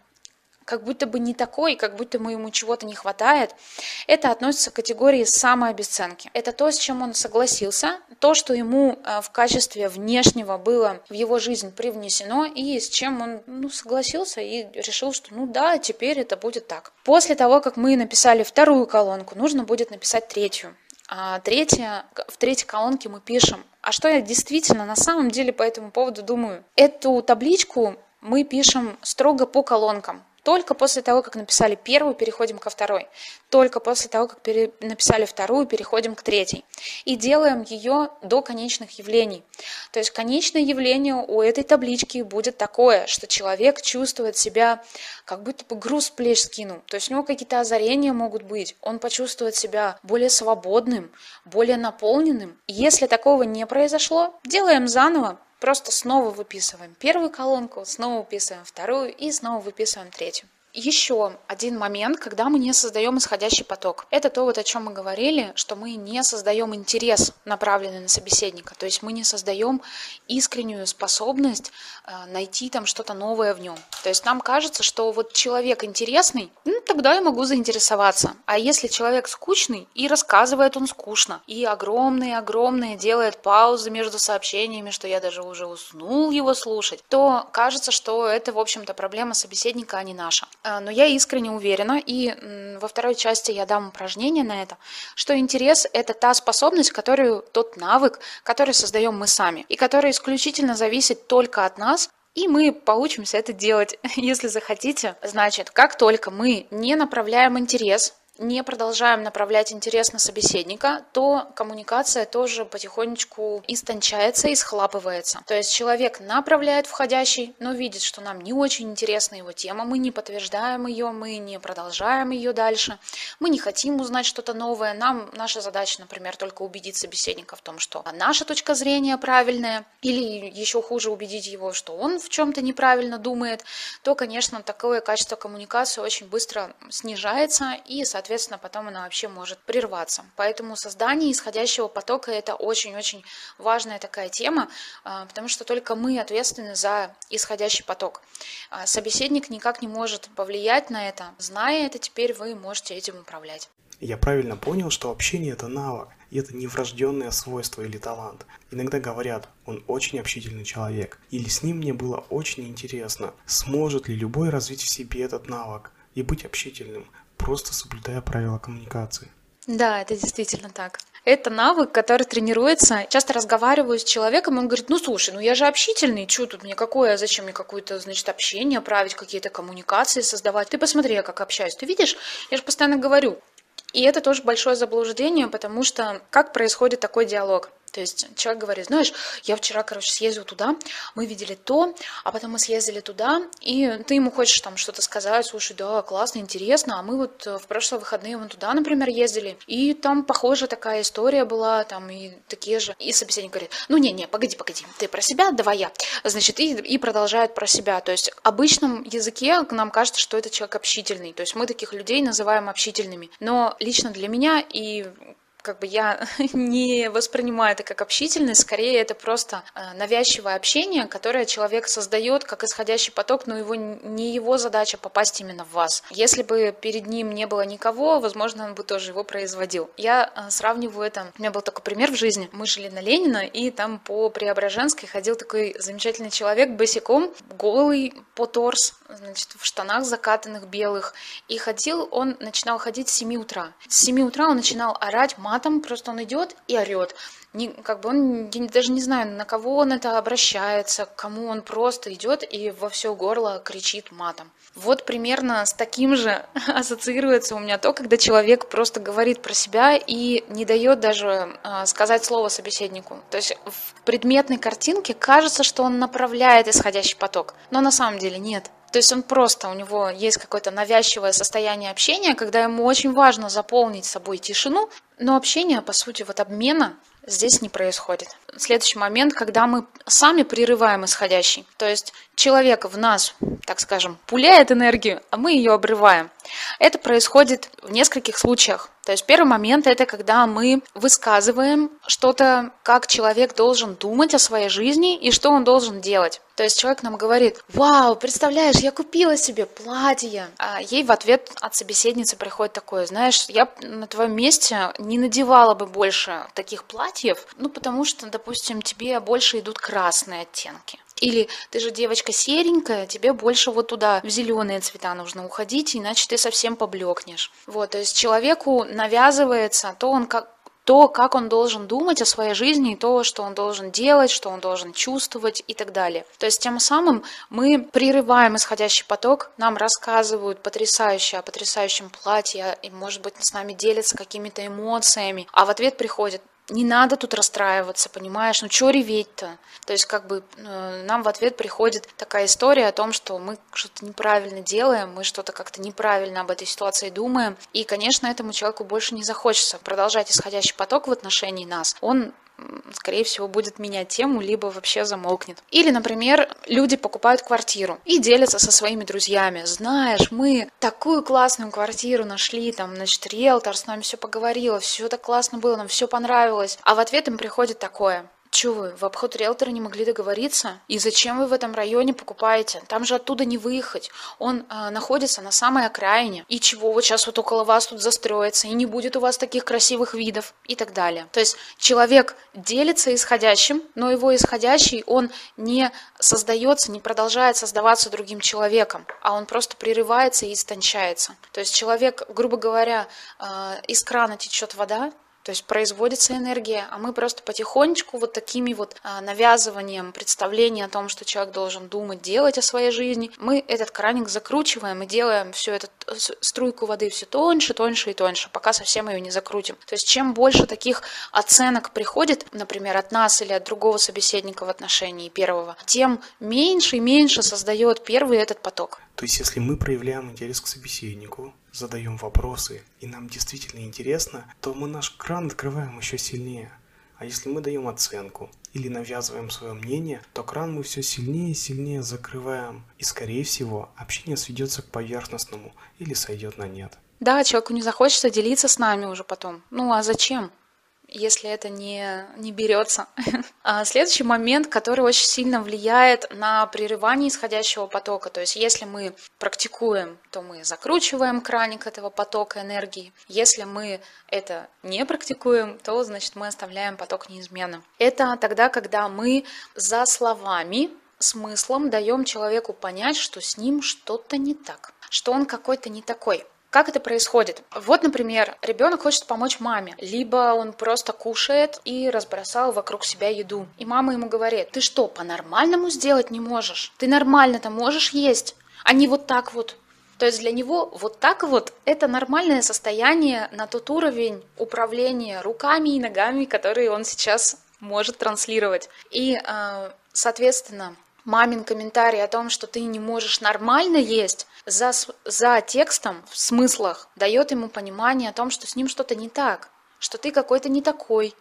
как будто бы не такой, как будто бы ему чего-то не хватает, это относится к категории самообесценки. Это то, с чем он согласился, то, что ему э, в качестве внешнего было в его жизнь привнесено, и с чем он ну, согласился и решил, что ну да, теперь это будет так. После того, как мы написали вторую колонку, нужно будет написать третью. А третье, в третьей колонке мы пишем, а что я действительно на самом деле по этому поводу думаю. Эту табличку мы пишем строго по колонкам. Только после того, как написали первую, переходим ко второй. Только после того, как пере... написали вторую, переходим к третьей. И делаем ее до конечных явлений. То есть конечное явление у этой таблички будет такое, что человек чувствует себя, как будто бы груз плеч скинул. То есть у него какие-то озарения могут быть. Он почувствует себя более свободным, более наполненным. Если такого не произошло, делаем заново, Просто снова выписываем первую колонку, снова выписываем вторую и снова выписываем третью. Еще один момент, когда мы не создаем исходящий поток. Это то, вот о чем мы говорили, что мы не создаем интерес, направленный на собеседника. То есть мы не создаем искреннюю способность найти там что-то новое в нем. То есть нам кажется, что вот человек интересный, ну, тогда я могу заинтересоваться. А если человек скучный и рассказывает он скучно, и огромные-огромные делает паузы между сообщениями, что я даже уже уснул его слушать, то кажется, что это, в общем-то, проблема собеседника, а не наша. А, но я искренне уверена, и во второй части я дам упражнение на это, что интерес – это та способность, которую, тот навык, который создаем мы сами, и который исключительно зависит только от нас, и мы получимся это делать, если захотите. Значит, как только мы не направляем интерес не продолжаем направлять интерес на собеседника, то коммуникация тоже потихонечку истончается и схлапывается. То есть человек направляет входящий, но видит, что нам не очень интересна его тема, мы не подтверждаем ее, мы не продолжаем ее дальше, мы не хотим узнать что-то новое. Нам наша задача, например, только убедить собеседника в том, что наша точка зрения правильная, или еще хуже убедить его, что он в чем-то неправильно думает, то, конечно, такое качество коммуникации очень быстро снижается и, соответственно, соответственно, потом она вообще может прерваться. Поэтому создание исходящего потока – это очень-очень важная такая тема, а, потому что только мы ответственны за исходящий поток. А, собеседник никак не может повлиять на это. Зная это, теперь вы можете этим управлять. Я правильно понял, что общение – это навык, и это не врожденное свойство или талант. Иногда говорят, он очень общительный человек, или с ним мне было очень интересно, сможет ли любой развить в себе этот навык и быть общительным, просто соблюдая правила коммуникации. Да, это действительно так. Это навык, который тренируется. Часто разговариваю с человеком, он говорит, ну слушай, ну я же общительный, что тут мне какое, зачем мне какое-то, значит, общение править, какие-то коммуникации создавать. Ты посмотри, я как общаюсь. Ты видишь, я же постоянно говорю. И это тоже большое заблуждение, потому что как происходит такой диалог? То есть человек говорит, знаешь, я вчера, короче, съездил туда, мы видели то, а потом мы съездили туда, и ты ему хочешь там что-то сказать, слушай, да, классно, интересно, а мы вот э, в прошлые выходные вон туда, например, ездили, и там похожая такая история была, там и такие же. И собеседник говорит, ну не-не, погоди, погоди, ты про себя, давай я. Значит, и, и продолжает про себя. То есть в обычном языке нам кажется, что это человек общительный, то есть мы таких людей называем общительными. Но лично для меня и как бы я не воспринимаю это как общительность, скорее это просто э, навязчивое общение, которое человек создает как исходящий поток, но его не его задача попасть именно в вас. Если бы перед ним не было никого, возможно, он бы тоже его производил. Я э, сравниваю это, у меня был такой пример в жизни. Мы жили на Ленина, и там по Преображенской ходил такой замечательный человек босиком, голый по торс, значит, в штанах закатанных белых. И ходил он, начинал ходить с 7 утра. С 7 утра он начинал орать матом, просто он идет и орет. Не, как бы он, я даже не знаю, на кого он это обращается, к кому он просто идет и во все горло кричит матом. Вот примерно с таким же ассоциируется у меня то, когда человек просто говорит про себя и не дает даже э, сказать слово собеседнику. То есть в предметной картинке кажется, что он направляет исходящий поток, но на самом деле нет. То есть он просто, у него есть какое-то навязчивое состояние общения, когда ему очень важно заполнить собой тишину, но общение, по сути, вот обмена здесь не происходит. Следующий момент, когда мы сами прерываем исходящий. То есть человек в нас, так скажем, пуляет энергию, а мы ее обрываем. Это происходит в нескольких случаях. То есть первый момент это когда мы высказываем что-то, как человек должен думать о своей жизни и что он должен делать. То есть человек нам говорит, вау, представляешь, я купила себе платье. А ей в ответ от собеседницы приходит такое, знаешь, я на твоем месте не надевала бы больше таких платьев, ну потому что, допустим, тебе больше идут красные оттенки. Или ты же девочка серенькая, тебе больше вот туда в зеленые цвета нужно уходить, иначе ты совсем поблекнешь. Вот, то есть человеку навязывается то, он как то, как он должен думать о своей жизни, и то, что он должен делать, что он должен чувствовать и так далее. То есть тем самым мы прерываем исходящий поток, нам рассказывают потрясающе о потрясающем платье, и, может быть, с нами делятся какими-то эмоциями, а в ответ приходит не надо тут расстраиваться, понимаешь, ну что реветь-то? То есть как бы э, нам в ответ приходит такая история о том, что мы что-то неправильно делаем, мы что-то как-то неправильно об этой ситуации думаем, и, конечно, этому человеку больше не захочется продолжать исходящий поток в отношении нас. Он скорее всего, будет менять тему, либо вообще замолкнет. Или, например, люди покупают квартиру и делятся со своими друзьями. Знаешь, мы такую классную квартиру нашли, там, значит, риэлтор с нами все поговорила, все так классно было, нам все понравилось. А в ответ им приходит такое. Чего вы, в обход риэлтора не могли договориться? И зачем вы в этом районе покупаете? Там же оттуда не выехать. Он э, находится на самой окраине. И чего вот сейчас вот около вас тут застроится? И не будет у вас таких красивых видов и так далее. То есть человек делится исходящим, но его исходящий, он не создается, не продолжает создаваться другим человеком, а он просто прерывается и истончается. То есть человек, грубо говоря, э, из крана течет вода, то есть производится энергия, а мы просто потихонечку вот такими вот а, навязыванием представления о том, что человек должен думать, делать о своей жизни, мы этот краник закручиваем и делаем всю эту струйку воды все тоньше, тоньше и тоньше, пока совсем ее не закрутим. То есть чем больше таких оценок приходит, например, от нас или от другого собеседника в отношении первого, тем меньше и меньше создает первый этот поток. То есть если мы проявляем интерес к собеседнику, задаем вопросы, и нам действительно интересно, то мы наш кран открываем еще сильнее. А если мы даем оценку или навязываем свое мнение, то кран мы все сильнее и сильнее закрываем. И скорее всего общение сведется к поверхностному или сойдет на нет. Да, человеку не захочется делиться с нами уже потом. Ну а зачем? Если это не, не берется. А следующий момент, который очень сильно влияет на прерывание исходящего потока. То есть если мы практикуем, то мы закручиваем краник этого потока энергии. Если мы это не практикуем, то значит мы оставляем поток неизменным. Это тогда, когда мы за словами смыслом даем человеку понять, что с ним что-то не так, что он какой-то не такой. Как это происходит? Вот, например, ребенок хочет помочь маме, либо он просто кушает и разбросал вокруг себя еду. И мама ему говорит, ты что, по-нормальному сделать не можешь? Ты нормально-то можешь есть, а не вот так вот. То есть для него вот так вот это нормальное состояние на тот уровень управления руками и ногами, которые он сейчас может транслировать. И, а, соответственно, мамин комментарий о том, что ты не можешь нормально есть, за, за текстом в смыслах дает ему понимание о том, что с ним что-то не так, что ты какой-то не такой,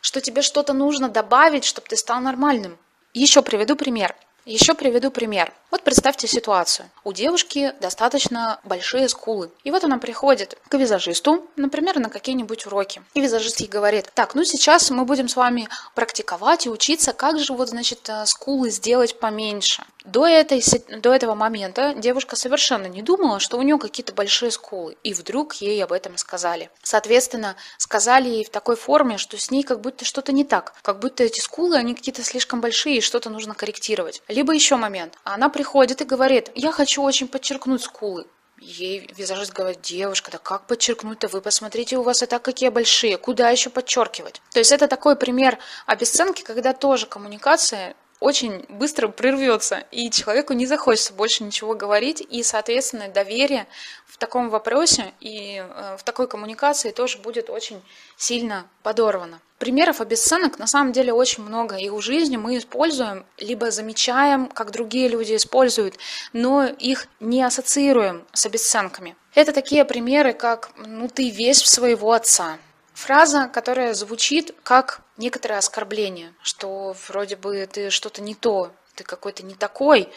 что тебе что-то нужно добавить, чтобы ты стал нормальным. Еще приведу пример. Еще приведу пример. Вот представьте ситуацию. У девушки достаточно большие скулы. И вот она приходит к визажисту, например, на какие-нибудь уроки. И визажист ей говорит, так, ну сейчас мы будем с вами практиковать и учиться, как же вот, значит, э, скулы сделать поменьше. До, этой, до этого момента девушка совершенно не думала, что у нее какие-то большие скулы. И вдруг ей об этом сказали. Соответственно, сказали ей в такой форме, что с ней как будто что-то не так. Как будто эти скулы, они какие-то слишком большие, и что-то нужно корректировать. Либо еще момент. Она приходит и говорит, я хочу очень подчеркнуть скулы. Ей визажист говорит, девушка, да как подчеркнуть-то? Вы посмотрите, у вас и так какие большие, куда еще подчеркивать? То есть это такой пример обесценки, когда тоже коммуникация очень быстро прервется, и человеку не захочется больше ничего говорить, и, соответственно, доверие в таком вопросе и э, в такой коммуникации тоже будет очень сильно подорвано. Примеров обесценок на самом деле очень много, и в жизни мы используем, либо замечаем, как другие люди используют, но их не ассоциируем с обесценками. Это такие примеры, как «ну ты весь в своего отца», Фраза, которая звучит как некоторое оскорбление, что вроде бы ты что-то не то, ты какой-то не такой,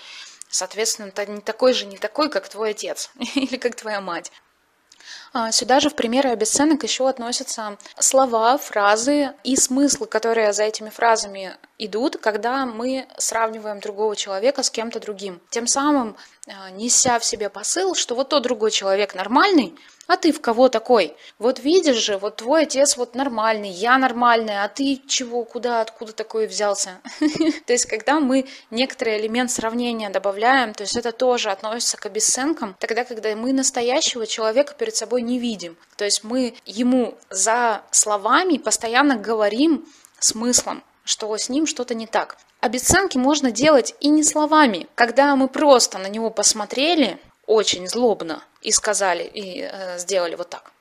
соответственно, ты не такой же не такой, как твой отец или как твоя мать. А, сюда же в примеры обесценок еще относятся слова, фразы и смыслы, которые за этими фразами идут, когда мы сравниваем другого человека с кем-то другим. Тем самым а, неся в себе посыл, что вот тот другой человек нормальный, а ты в кого такой? Вот видишь же, вот твой отец вот нормальный, я нормальная, а ты чего, куда, откуда такой взялся? То есть, когда мы некоторый элемент сравнения добавляем, то есть это тоже относится к обесценкам, тогда, когда мы настоящего человека перед собой не видим. То есть мы ему за словами постоянно говорим смыслом, что с ним что-то не так. Обесценки можно делать и не словами. Когда мы просто на него посмотрели, очень злобно и сказали, и э, сделали вот так.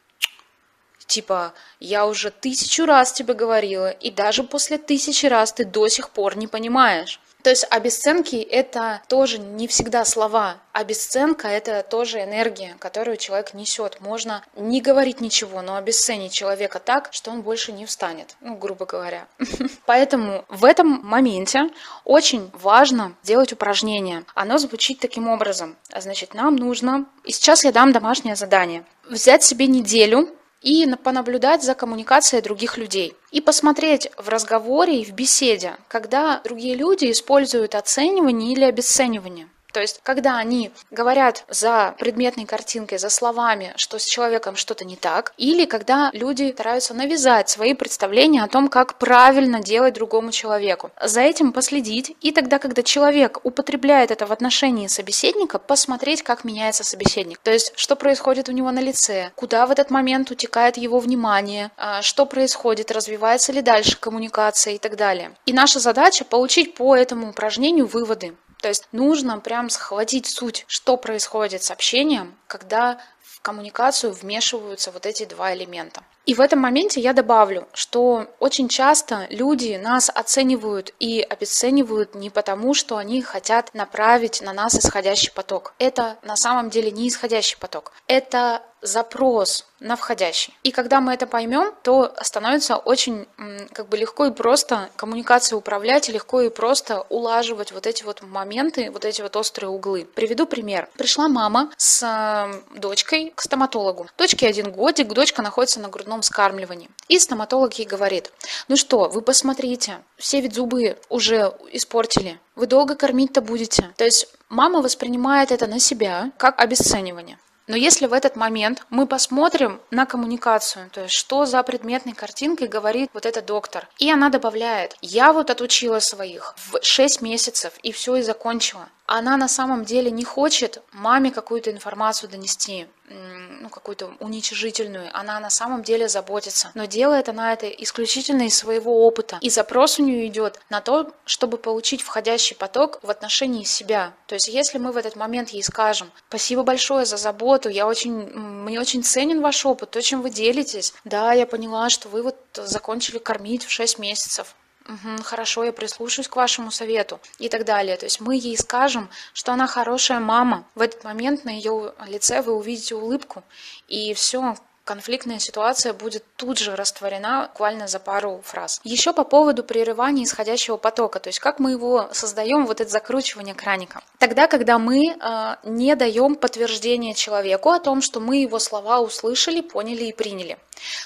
Типа, я уже тысячу раз тебе говорила, и даже после тысячи раз ты до сих пор не понимаешь. То есть обесценки – это тоже не всегда слова. Обесценка – это тоже энергия, которую человек несет. Можно не говорить ничего, но обесценить человека так, что он больше не встанет, ну, грубо говоря. Поэтому в этом моменте очень важно делать упражнение. Оно звучит таким образом. Значит, нам нужно, и сейчас я дам домашнее задание, взять себе неделю и понаблюдать за коммуникацией других людей. И посмотреть в разговоре и в беседе, когда другие люди используют оценивание или обесценивание. То есть, когда они говорят за предметной картинкой, за словами, что с человеком что-то не так, или когда люди стараются навязать свои представления о том, как правильно делать другому человеку. За этим последить, и тогда, когда человек употребляет это в отношении собеседника, посмотреть, как меняется собеседник. То есть, что происходит у него на лице, куда в этот момент утекает его внимание, а, что происходит, развивается ли дальше коммуникация и так далее. И наша задача получить по этому упражнению выводы. То есть нужно прям схватить суть, что происходит с общением, когда в коммуникацию вмешиваются вот эти два элемента. И в этом моменте я добавлю, что очень часто люди нас оценивают и обесценивают не потому, что они хотят направить на нас исходящий поток. Это на самом деле не исходящий поток. Это запрос на входящий. И когда мы это поймем, то становится очень как бы легко и просто коммуникацию управлять, легко и просто улаживать вот эти вот моменты, вот эти вот острые углы. Приведу пример. Пришла мама с э, дочкой к стоматологу. Дочке один годик, дочка находится на грудном вскармливании. И стоматолог ей говорит, ну что, вы посмотрите, все ведь зубы уже испортили, вы долго кормить-то будете. То есть мама воспринимает это на себя как обесценивание. Но если в этот момент мы посмотрим на коммуникацию, то есть что за предметной картинкой говорит вот этот доктор, и она добавляет, я вот отучила своих в 6 месяцев и все и закончила. Она на самом деле не хочет маме какую-то информацию донести, ну, какую-то уничижительную. Она на самом деле заботится. Но делает она это исключительно из своего опыта. И запрос у нее идет на то, чтобы получить входящий поток в отношении себя. То есть, если мы в этот момент ей скажем, спасибо большое за заботу, я очень, мне очень ценен ваш опыт, то, чем вы делитесь. Да, я поняла, что вы вот закончили кормить в 6 месяцев. Угу, хорошо, я прислушаюсь к вашему совету и так далее. То есть мы ей скажем, что она хорошая мама. В этот момент на ее лице вы увидите улыбку, и все, конфликтная ситуация будет тут же растворена буквально за пару фраз. Еще по поводу прерывания исходящего потока, то есть как мы его создаем, вот это закручивание краника. Тогда, когда мы э, не даем подтверждения человеку о том, что мы его слова услышали, поняли и приняли.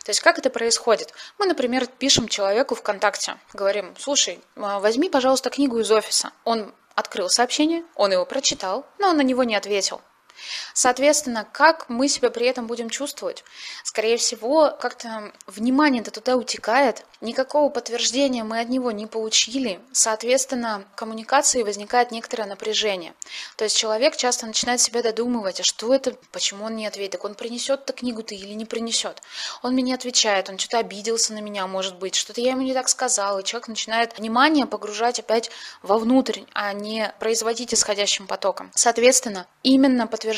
То есть как это происходит? Мы, например, пишем человеку ВКонтакте, говорим, слушай, а, возьми, пожалуйста, книгу из офиса. Он открыл сообщение, он его прочитал, но он на него не ответил. Соответственно, как мы себя при этом будем чувствовать? Скорее всего, как-то внимание-то туда утекает, никакого подтверждения мы от него не получили, соответственно, в коммуникации возникает некоторое напряжение. То есть человек часто начинает себя додумывать, а что это, почему он не ответит, так он принесет-то книгу-то или не принесет. Он мне не отвечает, он что-то обиделся на меня, может быть, что-то я ему не так сказала, и человек начинает внимание погружать опять вовнутрь, а не производить исходящим потоком. Соответственно, именно подтверждение,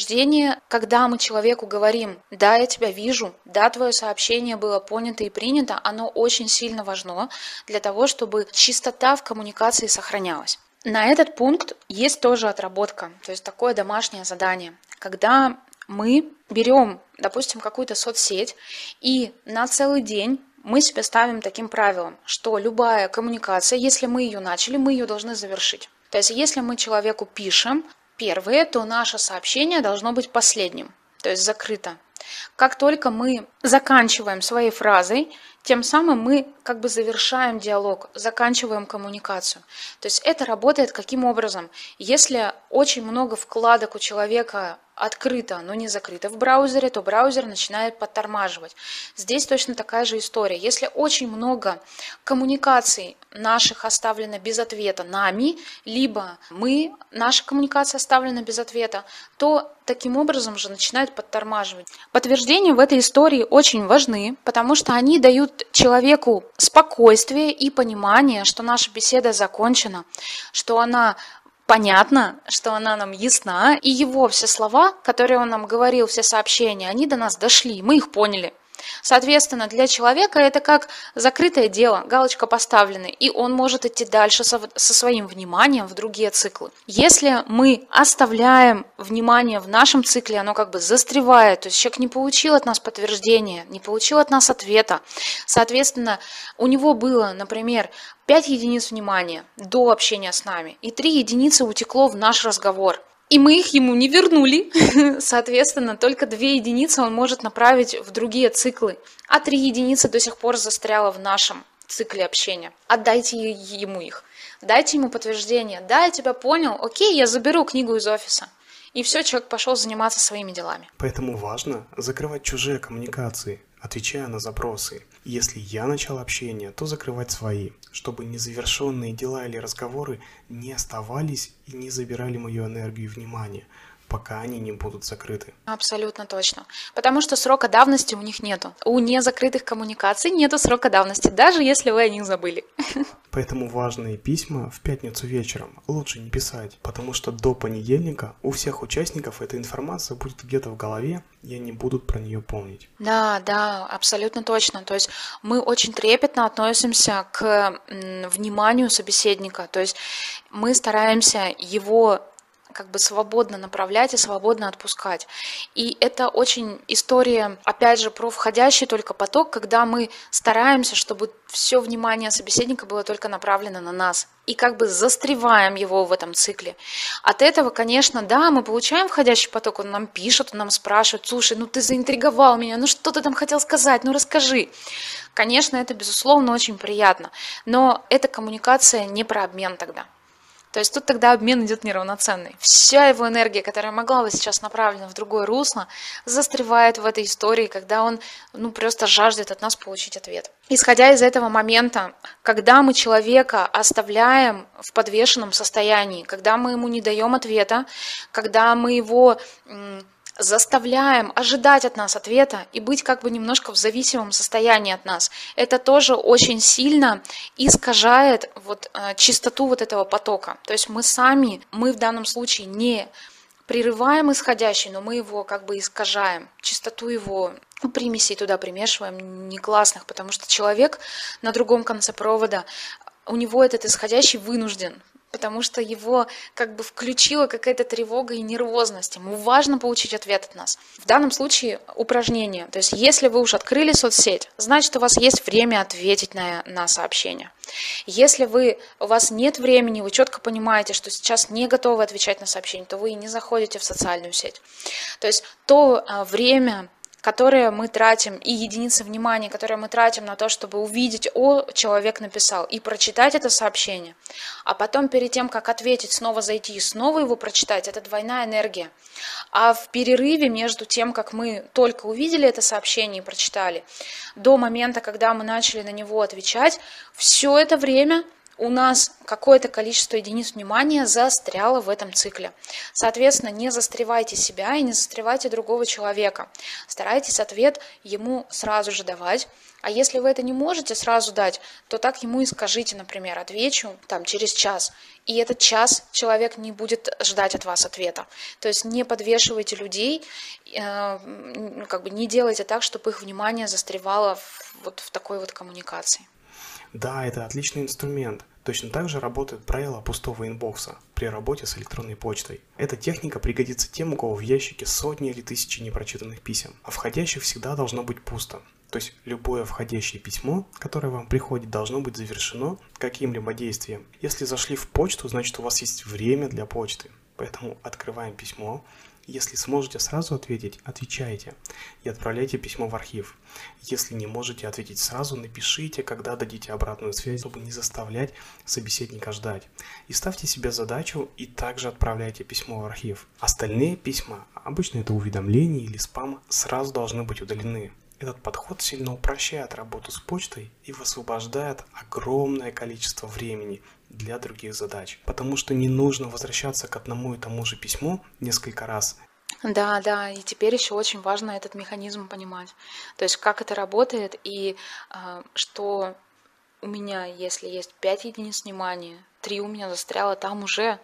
когда мы человеку говорим, да, я тебя вижу, да, твое сообщение было понято и принято, оно очень сильно важно для того, чтобы чистота в коммуникации сохранялась. На этот пункт есть тоже отработка, то есть такое домашнее задание, когда мы берем, допустим, какую-то соцсеть и на целый день мы себе ставим таким правилом, что любая коммуникация, если мы ее начали, мы ее должны завершить. То есть если мы человеку пишем, первое, то наше сообщение должно быть последним, то есть закрыто. Как только мы заканчиваем своей фразой, тем самым мы как бы завершаем диалог, заканчиваем коммуникацию. То есть это работает каким образом? Если очень много вкладок у человека открыто, но не закрыто в браузере, то браузер начинает подтормаживать. Здесь точно такая же история. Если очень много коммуникаций наших оставлено без ответа нами, либо мы, наша коммуникация оставлена без ответа, то таким образом же начинает подтормаживать. Подтверждения в этой истории очень важны, потому что они дают человеку спокойствие и понимание, что наша беседа закончена, что она понятно, что она нам ясна, и его все слова, которые он нам говорил, все сообщения, они до нас дошли, мы их поняли. Соответственно, для человека это как закрытое дело, галочка поставлена, и он может идти дальше со, со своим вниманием в другие циклы. Если мы оставляем внимание в нашем цикле, оно как бы застревает, то есть человек не получил от нас подтверждения, не получил от нас ответа, соответственно, у него было, например, 5 единиц внимания до общения с нами, и 3 единицы утекло в наш разговор – и мы их ему не вернули. Соответственно, только две единицы он может направить в другие циклы, а три единицы до сих пор застряло в нашем цикле общения. Отдайте ему их. Дайте ему подтверждение. Да, я тебя понял. Окей, я заберу книгу из офиса. И все, человек пошел заниматься своими делами. Поэтому важно закрывать чужие коммуникации, отвечая на запросы. Если я начал общение, то закрывать свои, чтобы незавершенные дела или разговоры не оставались и не забирали мою энергию и внимание пока они не будут закрыты. Абсолютно точно. Потому что срока давности у них нету. У незакрытых коммуникаций нету срока давности, даже если вы о них забыли. Поэтому важные письма в пятницу вечером лучше не писать, потому что до понедельника у всех участников эта информация будет где-то в голове, и они будут про нее помнить. Да, да, абсолютно точно. То есть мы очень трепетно относимся к вниманию собеседника. То есть мы стараемся его как бы свободно направлять и свободно отпускать. И это очень история, опять же, про входящий только поток, когда мы стараемся, чтобы все внимание собеседника было только направлено на нас. И как бы застреваем его в этом цикле. От этого, конечно, да, мы получаем входящий поток, он нам пишет, он нам спрашивает, слушай, ну ты заинтриговал меня, ну что ты там хотел сказать, ну расскажи. Конечно, это, безусловно, очень приятно, но эта коммуникация не про обмен тогда. То есть тут тогда обмен идет неравноценный. Вся его энергия, которая могла бы сейчас направлена в другое русло, застревает в этой истории, когда он ну, просто жаждет от нас получить ответ. Исходя из этого момента, когда мы человека оставляем в подвешенном состоянии, когда мы ему не даем ответа, когда мы его заставляем ожидать от нас ответа и быть как бы немножко в зависимом состоянии от нас. Это тоже очень сильно искажает вот э, чистоту вот этого потока. То есть мы сами, мы в данном случае не прерываем исходящий, но мы его как бы искажаем, чистоту его ну, примесей туда примешиваем, не классных, потому что человек на другом конце провода, у него этот исходящий вынужден потому что его как бы включила какая-то тревога и нервозность. Ему важно получить ответ от нас. В данном случае упражнение. То есть если вы уж открыли соцсеть, значит у вас есть время ответить на, на сообщение. Если вы, у вас нет времени, вы четко понимаете, что сейчас не готовы отвечать на сообщение, то вы и не заходите в социальную сеть. То есть то а, время, которые мы тратим, и единицы внимания, которые мы тратим на то, чтобы увидеть, о, человек написал, и прочитать это сообщение, а потом перед тем, как ответить, снова зайти и снова его прочитать, это двойная энергия. А в перерыве между тем, как мы только увидели это сообщение и прочитали, до момента, когда мы начали на него отвечать, все это время у нас какое-то количество единиц внимания застряло в этом цикле. Соответственно, не застревайте себя и не застревайте другого человека. Старайтесь ответ ему сразу же давать. А если вы это не можете сразу дать, то так ему и скажите, например, отвечу там через час. И этот час человек не будет ждать от вас ответа. То есть не подвешивайте людей, э, как бы не делайте так, чтобы их внимание застревало вот в такой вот коммуникации. Да, это отличный инструмент. Точно так же работает правило пустого инбокса при работе с электронной почтой. Эта техника пригодится тем, у кого в ящике сотни или тысячи непрочитанных писем, а входящих всегда должно быть пусто. То есть любое входящее письмо, которое вам приходит, должно быть завершено каким-либо действием. Если зашли в почту, значит у вас есть время для почты. Поэтому открываем письмо, если сможете сразу ответить, отвечайте и отправляйте письмо в архив. Если не можете ответить сразу, напишите, когда дадите обратную связь, чтобы не заставлять собеседника ждать. И ставьте себе задачу и также отправляйте письмо в архив. Остальные письма, обычно это уведомления или спам, сразу должны быть удалены. Этот подход сильно упрощает работу с почтой и высвобождает огромное количество времени для других задач, потому что не нужно возвращаться к одному и тому же письму несколько раз. Да, да, и теперь еще очень важно этот механизм понимать, то есть как это работает и э, что у меня, если есть 5 единиц внимания, 3 у меня застряло там уже,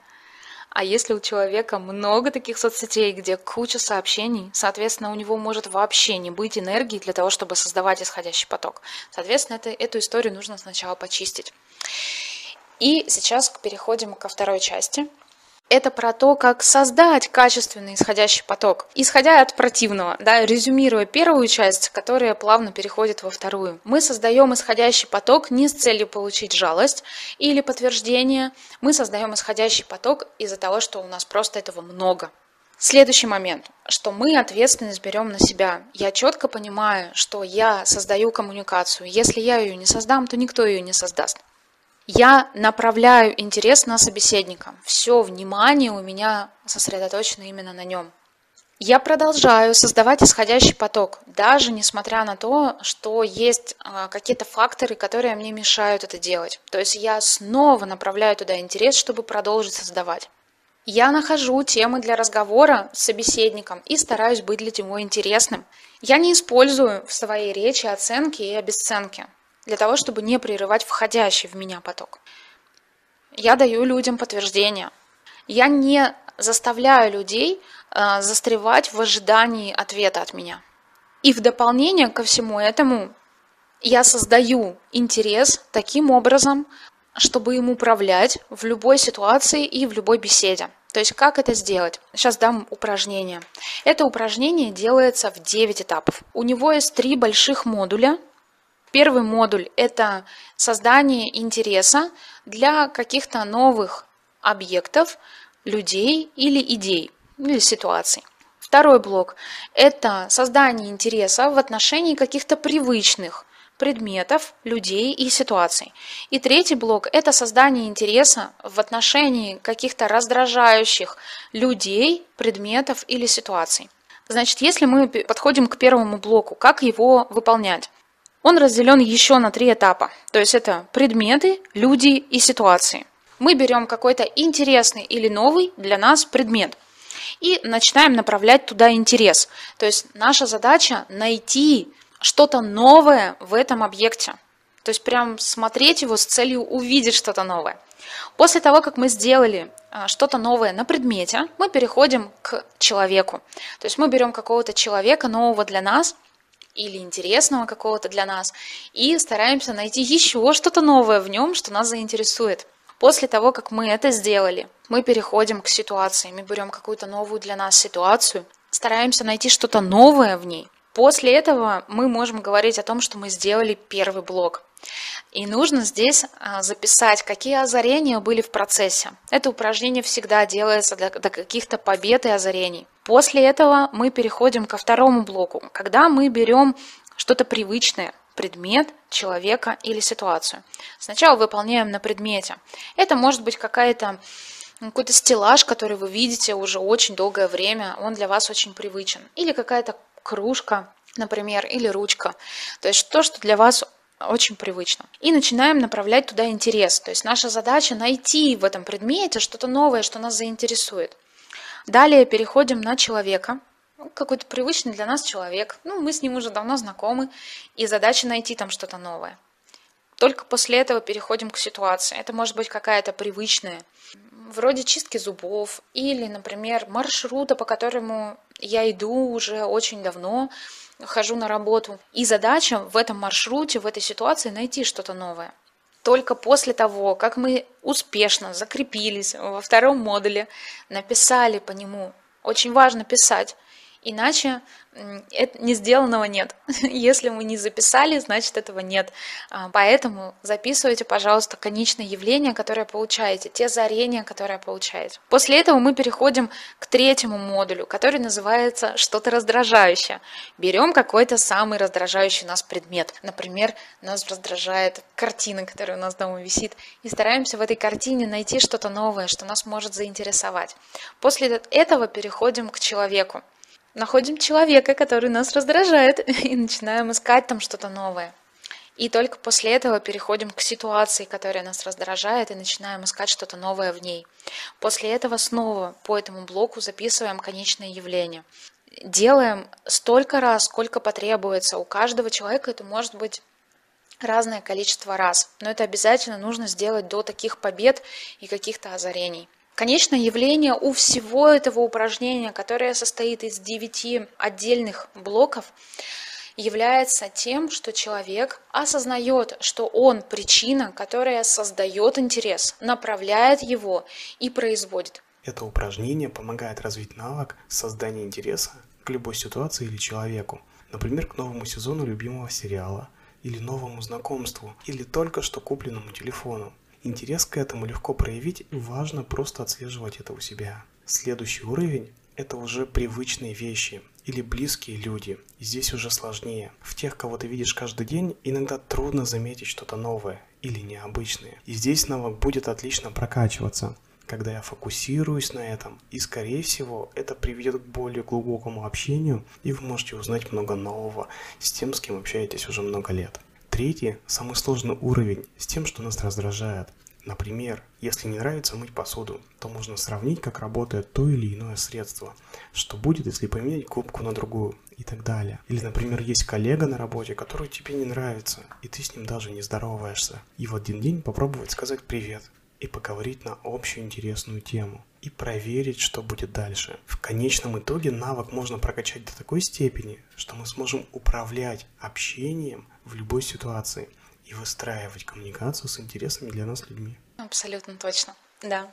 а если у человека много таких соцсетей, где куча сообщений, соответственно, у него может вообще не быть энергии для того, чтобы создавать исходящий поток. Соответственно, это, эту историю нужно сначала почистить. И сейчас переходим ко второй части. это про то, как создать качественный исходящий поток. Исходя от противного, да, резюмируя первую часть, которая плавно переходит во вторую. Мы создаем исходящий поток не с целью получить жалость или подтверждение. Мы создаем исходящий поток из-за того, что у нас просто этого много. Следующий момент, что мы ответственность берем на себя. Я четко понимаю, что я создаю коммуникацию. Если я ее не создам, то никто ее не создаст. Я направляю интерес на собеседника. Все внимание у меня сосредоточено именно на нем. Я продолжаю создавать исходящий поток, даже несмотря на то, что есть а, какие-то факторы, которые мне мешают это делать. То есть я снова направляю туда интерес, чтобы продолжить создавать. Я нахожу темы для разговора с собеседником и стараюсь быть для него интересным. Я не использую в своей речи оценки и обесценки для того, чтобы не прерывать входящий в меня поток. Я даю людям подтверждение. Я не заставляю людей э, застревать в ожидании ответа от меня. И в дополнение ко всему этому я создаю интерес таким образом, чтобы им управлять в любой ситуации и в любой беседе. То есть как это сделать? Сейчас дам упражнение. Это упражнение делается в 9 этапов. У него есть три больших модуля, Первый модуль – это создание интереса для каких-то новых объектов, людей или идей, или ситуаций. Второй блок – это создание интереса в отношении каких-то привычных предметов, людей и ситуаций. И третий блок – это создание интереса в отношении каких-то раздражающих людей, предметов или ситуаций. Значит, если мы подходим к первому блоку, как его выполнять? Он разделен еще на три этапа. То есть это предметы, люди и ситуации. Мы берем какой-то интересный или новый для нас предмет и начинаем направлять туда интерес. То есть наша задача найти что-то новое в этом объекте. То есть прям смотреть его с целью увидеть что-то новое. После того, как мы сделали а, что-то новое на предмете, мы переходим к человеку. То есть мы берем какого-то человека нового для нас – или интересного какого-то для нас, и стараемся найти еще что-то новое в нем, что нас заинтересует. После того, как мы это сделали, мы переходим к ситуации, мы берем какую-то новую для нас ситуацию, стараемся найти что-то новое в ней. После этого мы можем говорить о том, что мы сделали первый блок. И нужно здесь а, записать, какие озарения были в процессе. Это упражнение всегда делается для, для каких-то побед и озарений. После этого мы переходим ко второму блоку, когда мы берем что-то привычное, предмет, человека или ситуацию. Сначала выполняем на предмете. Это может быть какая-то какой-то стеллаж, который вы видите уже очень долгое время, он для вас очень привычен. Или какая-то кружка, например, или ручка. То есть то, что для вас очень привычно. И начинаем направлять туда интерес. То есть наша задача найти в этом предмете что-то новое, что нас заинтересует. Далее переходим на человека. Ну, какой-то привычный для нас человек. Ну, мы с ним уже давно знакомы, и задача найти там что-то новое. Только после этого переходим к ситуации. Это может быть какая-то привычная, вроде чистки зубов или, например, маршрута, по которому я иду уже очень давно, хожу на работу. И задача в этом маршруте, в этой ситуации найти что-то новое. Только после того, как мы успешно закрепились во втором модуле, написали по нему, очень важно писать, Иначе не сделанного нет. Если мы не записали, значит этого нет. А, поэтому записывайте, пожалуйста, конечное явление, которое получаете, те зарения, которые получаете. После этого мы переходим к третьему модулю, который называется «что-то раздражающее». Берем какой-то самый раздражающий нас предмет. Например, нас раздражает картина, которая у нас дома висит, и стараемся в этой картине найти что-то новое, что нас может заинтересовать. После этого переходим к человеку находим человека, который нас раздражает, и начинаем искать там что-то новое. И только после этого переходим к ситуации, которая нас раздражает, и начинаем искать что-то новое в ней. После этого снова по этому блоку записываем конечное явление. Делаем столько раз, сколько потребуется. У каждого человека это может быть разное количество раз. Но это обязательно нужно сделать до таких побед и каких-то озарений. Конечное явление у всего этого упражнения, которое состоит из девяти отдельных блоков, является тем, что человек осознает, что он причина, которая создает интерес, направляет его и производит. Это упражнение помогает развить навык создания интереса к любой ситуации или человеку, например, к новому сезону любимого сериала, или новому знакомству, или только что купленному телефону. Интерес к этому легко проявить важно просто отслеживать это у себя. Следующий уровень – это уже привычные вещи или близкие люди. И здесь уже сложнее. В тех, кого ты видишь каждый день, иногда трудно заметить что-то новое или необычное. И здесь навык будет отлично прокачиваться когда я фокусируюсь на этом, и скорее всего это приведет к более глубокому общению, и вы можете узнать много нового с тем, с кем общаетесь уже много лет. Третий, самый сложный уровень, с тем, что нас раздражает. Например, если не нравится мыть посуду, то можно сравнить, как работает то или иное средство, что будет, если поменять губку на другую и так далее. Или, например, есть коллега на работе, который тебе не нравится, и ты с ним даже не здороваешься. И в один день попробовать сказать привет, и поговорить на общую интересную тему и проверить, что будет дальше. В конечном итоге навык можно прокачать до такой степени, что мы сможем управлять общением в любой ситуации и выстраивать коммуникацию с интересами для нас людьми. Абсолютно точно, да.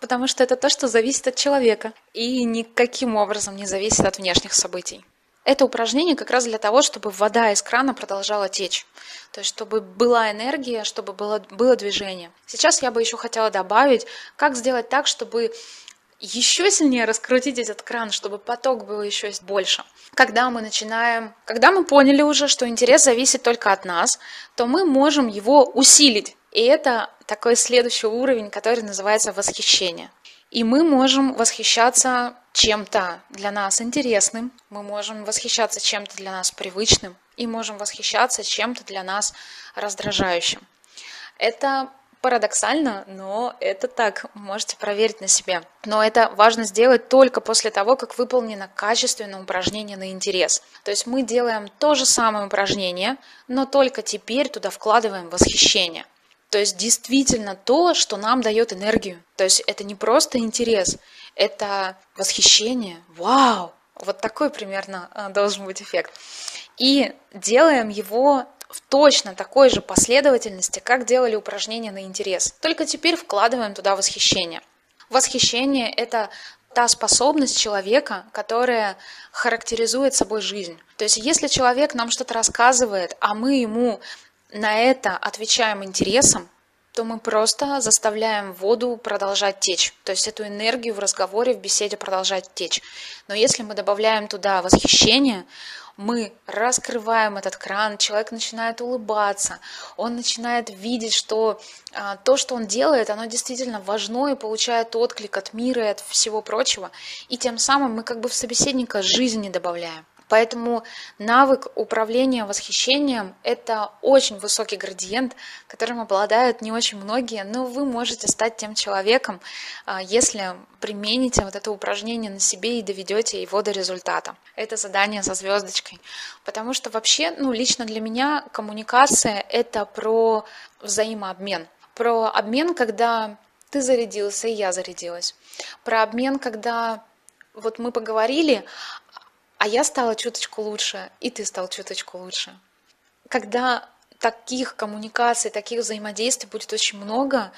Потому что это то, что зависит от человека и никаким образом не зависит от внешних событий. Это упражнение как раз для того, чтобы вода из крана продолжала течь. То есть, чтобы была энергия, чтобы было, было движение. Сейчас я бы еще хотела добавить, как сделать так, чтобы еще сильнее раскрутить этот кран, чтобы поток был еще больше. Когда мы начинаем, когда мы поняли уже, что интерес зависит только от нас, то мы можем его усилить. И это такой следующий уровень, который называется восхищение. И мы можем восхищаться чем-то для нас интересным, мы можем восхищаться чем-то для нас привычным и можем восхищаться чем-то для нас раздражающим. Это парадоксально, но это так, можете проверить на себе. Но это важно сделать только после того, как выполнено качественное упражнение на интерес. То есть мы делаем то же самое упражнение, но только теперь туда вкладываем восхищение. То есть действительно то, что нам дает энергию. То есть это не просто интерес, это восхищение. Вау! Вот такой примерно э, должен быть эффект. И делаем его в точно такой же последовательности, как делали упражнения на интерес. Только теперь вкладываем туда восхищение. Восхищение – это та способность человека, которая характеризует собой жизнь. То есть если человек нам что-то рассказывает, а мы ему на это отвечаем интересом, то мы просто заставляем воду продолжать течь. То есть эту энергию в разговоре, в беседе продолжать течь. Но если мы добавляем туда восхищение, мы раскрываем этот кран, человек начинает улыбаться, он начинает видеть, что а, то, что он делает, оно действительно важно и получает отклик от мира и от всего прочего. И тем самым мы как бы в собеседника жизни добавляем. Поэтому навык управления восхищением – это очень высокий градиент, которым обладают не очень многие, но вы можете стать тем человеком, а, если примените вот это упражнение на себе и доведете его до результата. Это задание со звездочкой. Потому что вообще, ну, лично для меня коммуникация – это про взаимообмен. Про обмен, когда ты зарядился, и я зарядилась. Про обмен, когда вот мы поговорили, а я стала чуточку лучше, и ты стал чуточку лучше. Когда таких коммуникаций, таких взаимодействий будет очень много,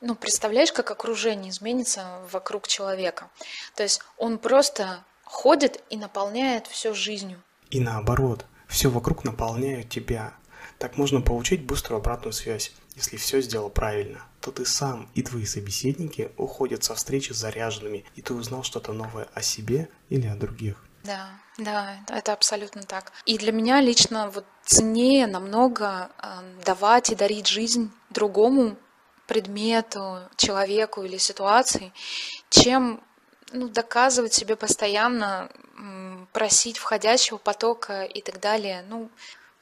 ну, представляешь, как окружение изменится вокруг человека. То есть он просто ходит и наполняет все жизнью. И наоборот, все вокруг наполняют тебя. Так можно получить быструю обратную связь. Если все сделал правильно, то ты сам и твои собеседники уходят со встречи заряженными, и ты узнал что-то новое о себе или о других. Да, да, это абсолютно так. И для меня лично вот ценнее намного э, давать и дарить жизнь другому предмету, человеку или ситуации, чем ну, доказывать себе постоянно, просить входящего потока и так далее. Ну,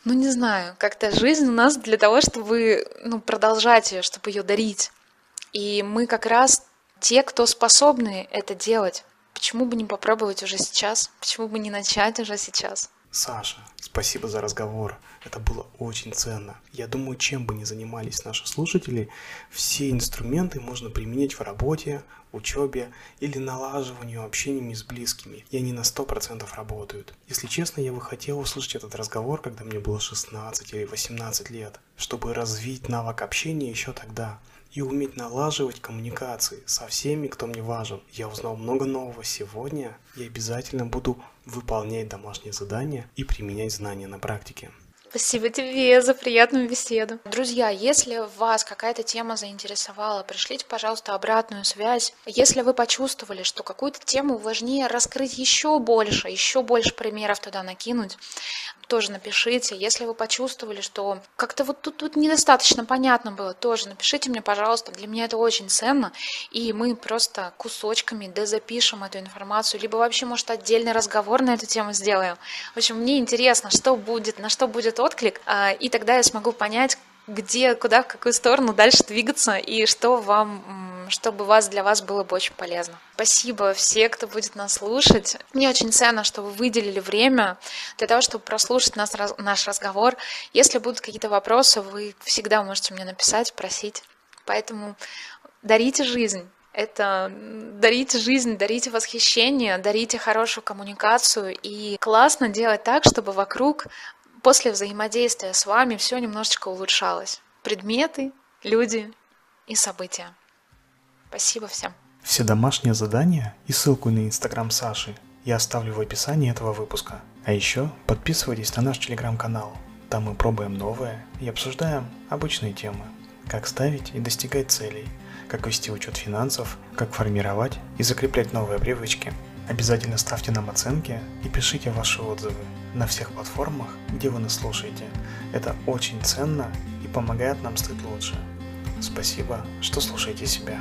ну не знаю, как-то жизнь у нас для того, чтобы ну, продолжать ее, чтобы ее дарить. И мы как раз те, кто способны это делать. Почему бы не попробовать уже сейчас? Почему бы не начать уже сейчас? Саша, спасибо за разговор. Это было очень ценно. Я думаю, чем бы ни занимались наши слушатели, все инструменты можно применить в работе, учебе или налаживанию общения с близкими. И они на 100% работают. Если честно, я бы хотел услышать этот разговор, когда мне было 16 или 18 лет, чтобы развить навык общения еще тогда и уметь налаживать коммуникации со всеми, кто мне важен. Я узнал много нового сегодня и обязательно буду выполнять домашние задания и применять знания на практике. Спасибо тебе за приятную беседу. Друзья, если вас какая-то тема заинтересовала, пришлите, пожалуйста, обратную связь. Если вы почувствовали, что какую-то тему важнее раскрыть еще больше, еще больше примеров туда накинуть, тоже напишите. Если вы почувствовали, что как-то вот тут, тут недостаточно понятно было, тоже напишите мне, пожалуйста. Для меня это очень ценно. И мы просто кусочками дозапишем эту информацию, либо вообще, может, отдельный разговор на эту тему сделаем. В общем, мне интересно, что будет, на что будет отклик, а, и тогда я смогу понять, где, куда, в какую сторону дальше двигаться и что вам, чтобы вас для вас было бы очень полезно. Спасибо все, кто будет нас слушать. Мне очень ценно, что вы выделили время для того, чтобы прослушать нас, наш разговор. Если будут какие-то вопросы, вы всегда можете мне написать, просить. Поэтому дарите жизнь. Это дарите жизнь, дарите восхищение, дарите хорошую коммуникацию. И классно делать так, чтобы вокруг после взаимодействия с вами все немножечко улучшалось. Предметы, люди и события. Спасибо всем. Все домашние задания и ссылку на инстаграм Саши я оставлю в описании этого выпуска. А еще подписывайтесь на наш телеграм-канал. Там мы пробуем новое и обсуждаем обычные темы. Как ставить и достигать целей, как вести учет финансов, как формировать и закреплять новые привычки. Обязательно ставьте нам оценки и пишите ваши отзывы на всех платформах, где вы нас слушаете. Это очень ценно и помогает нам стать лучше. Спасибо, что слушаете себя.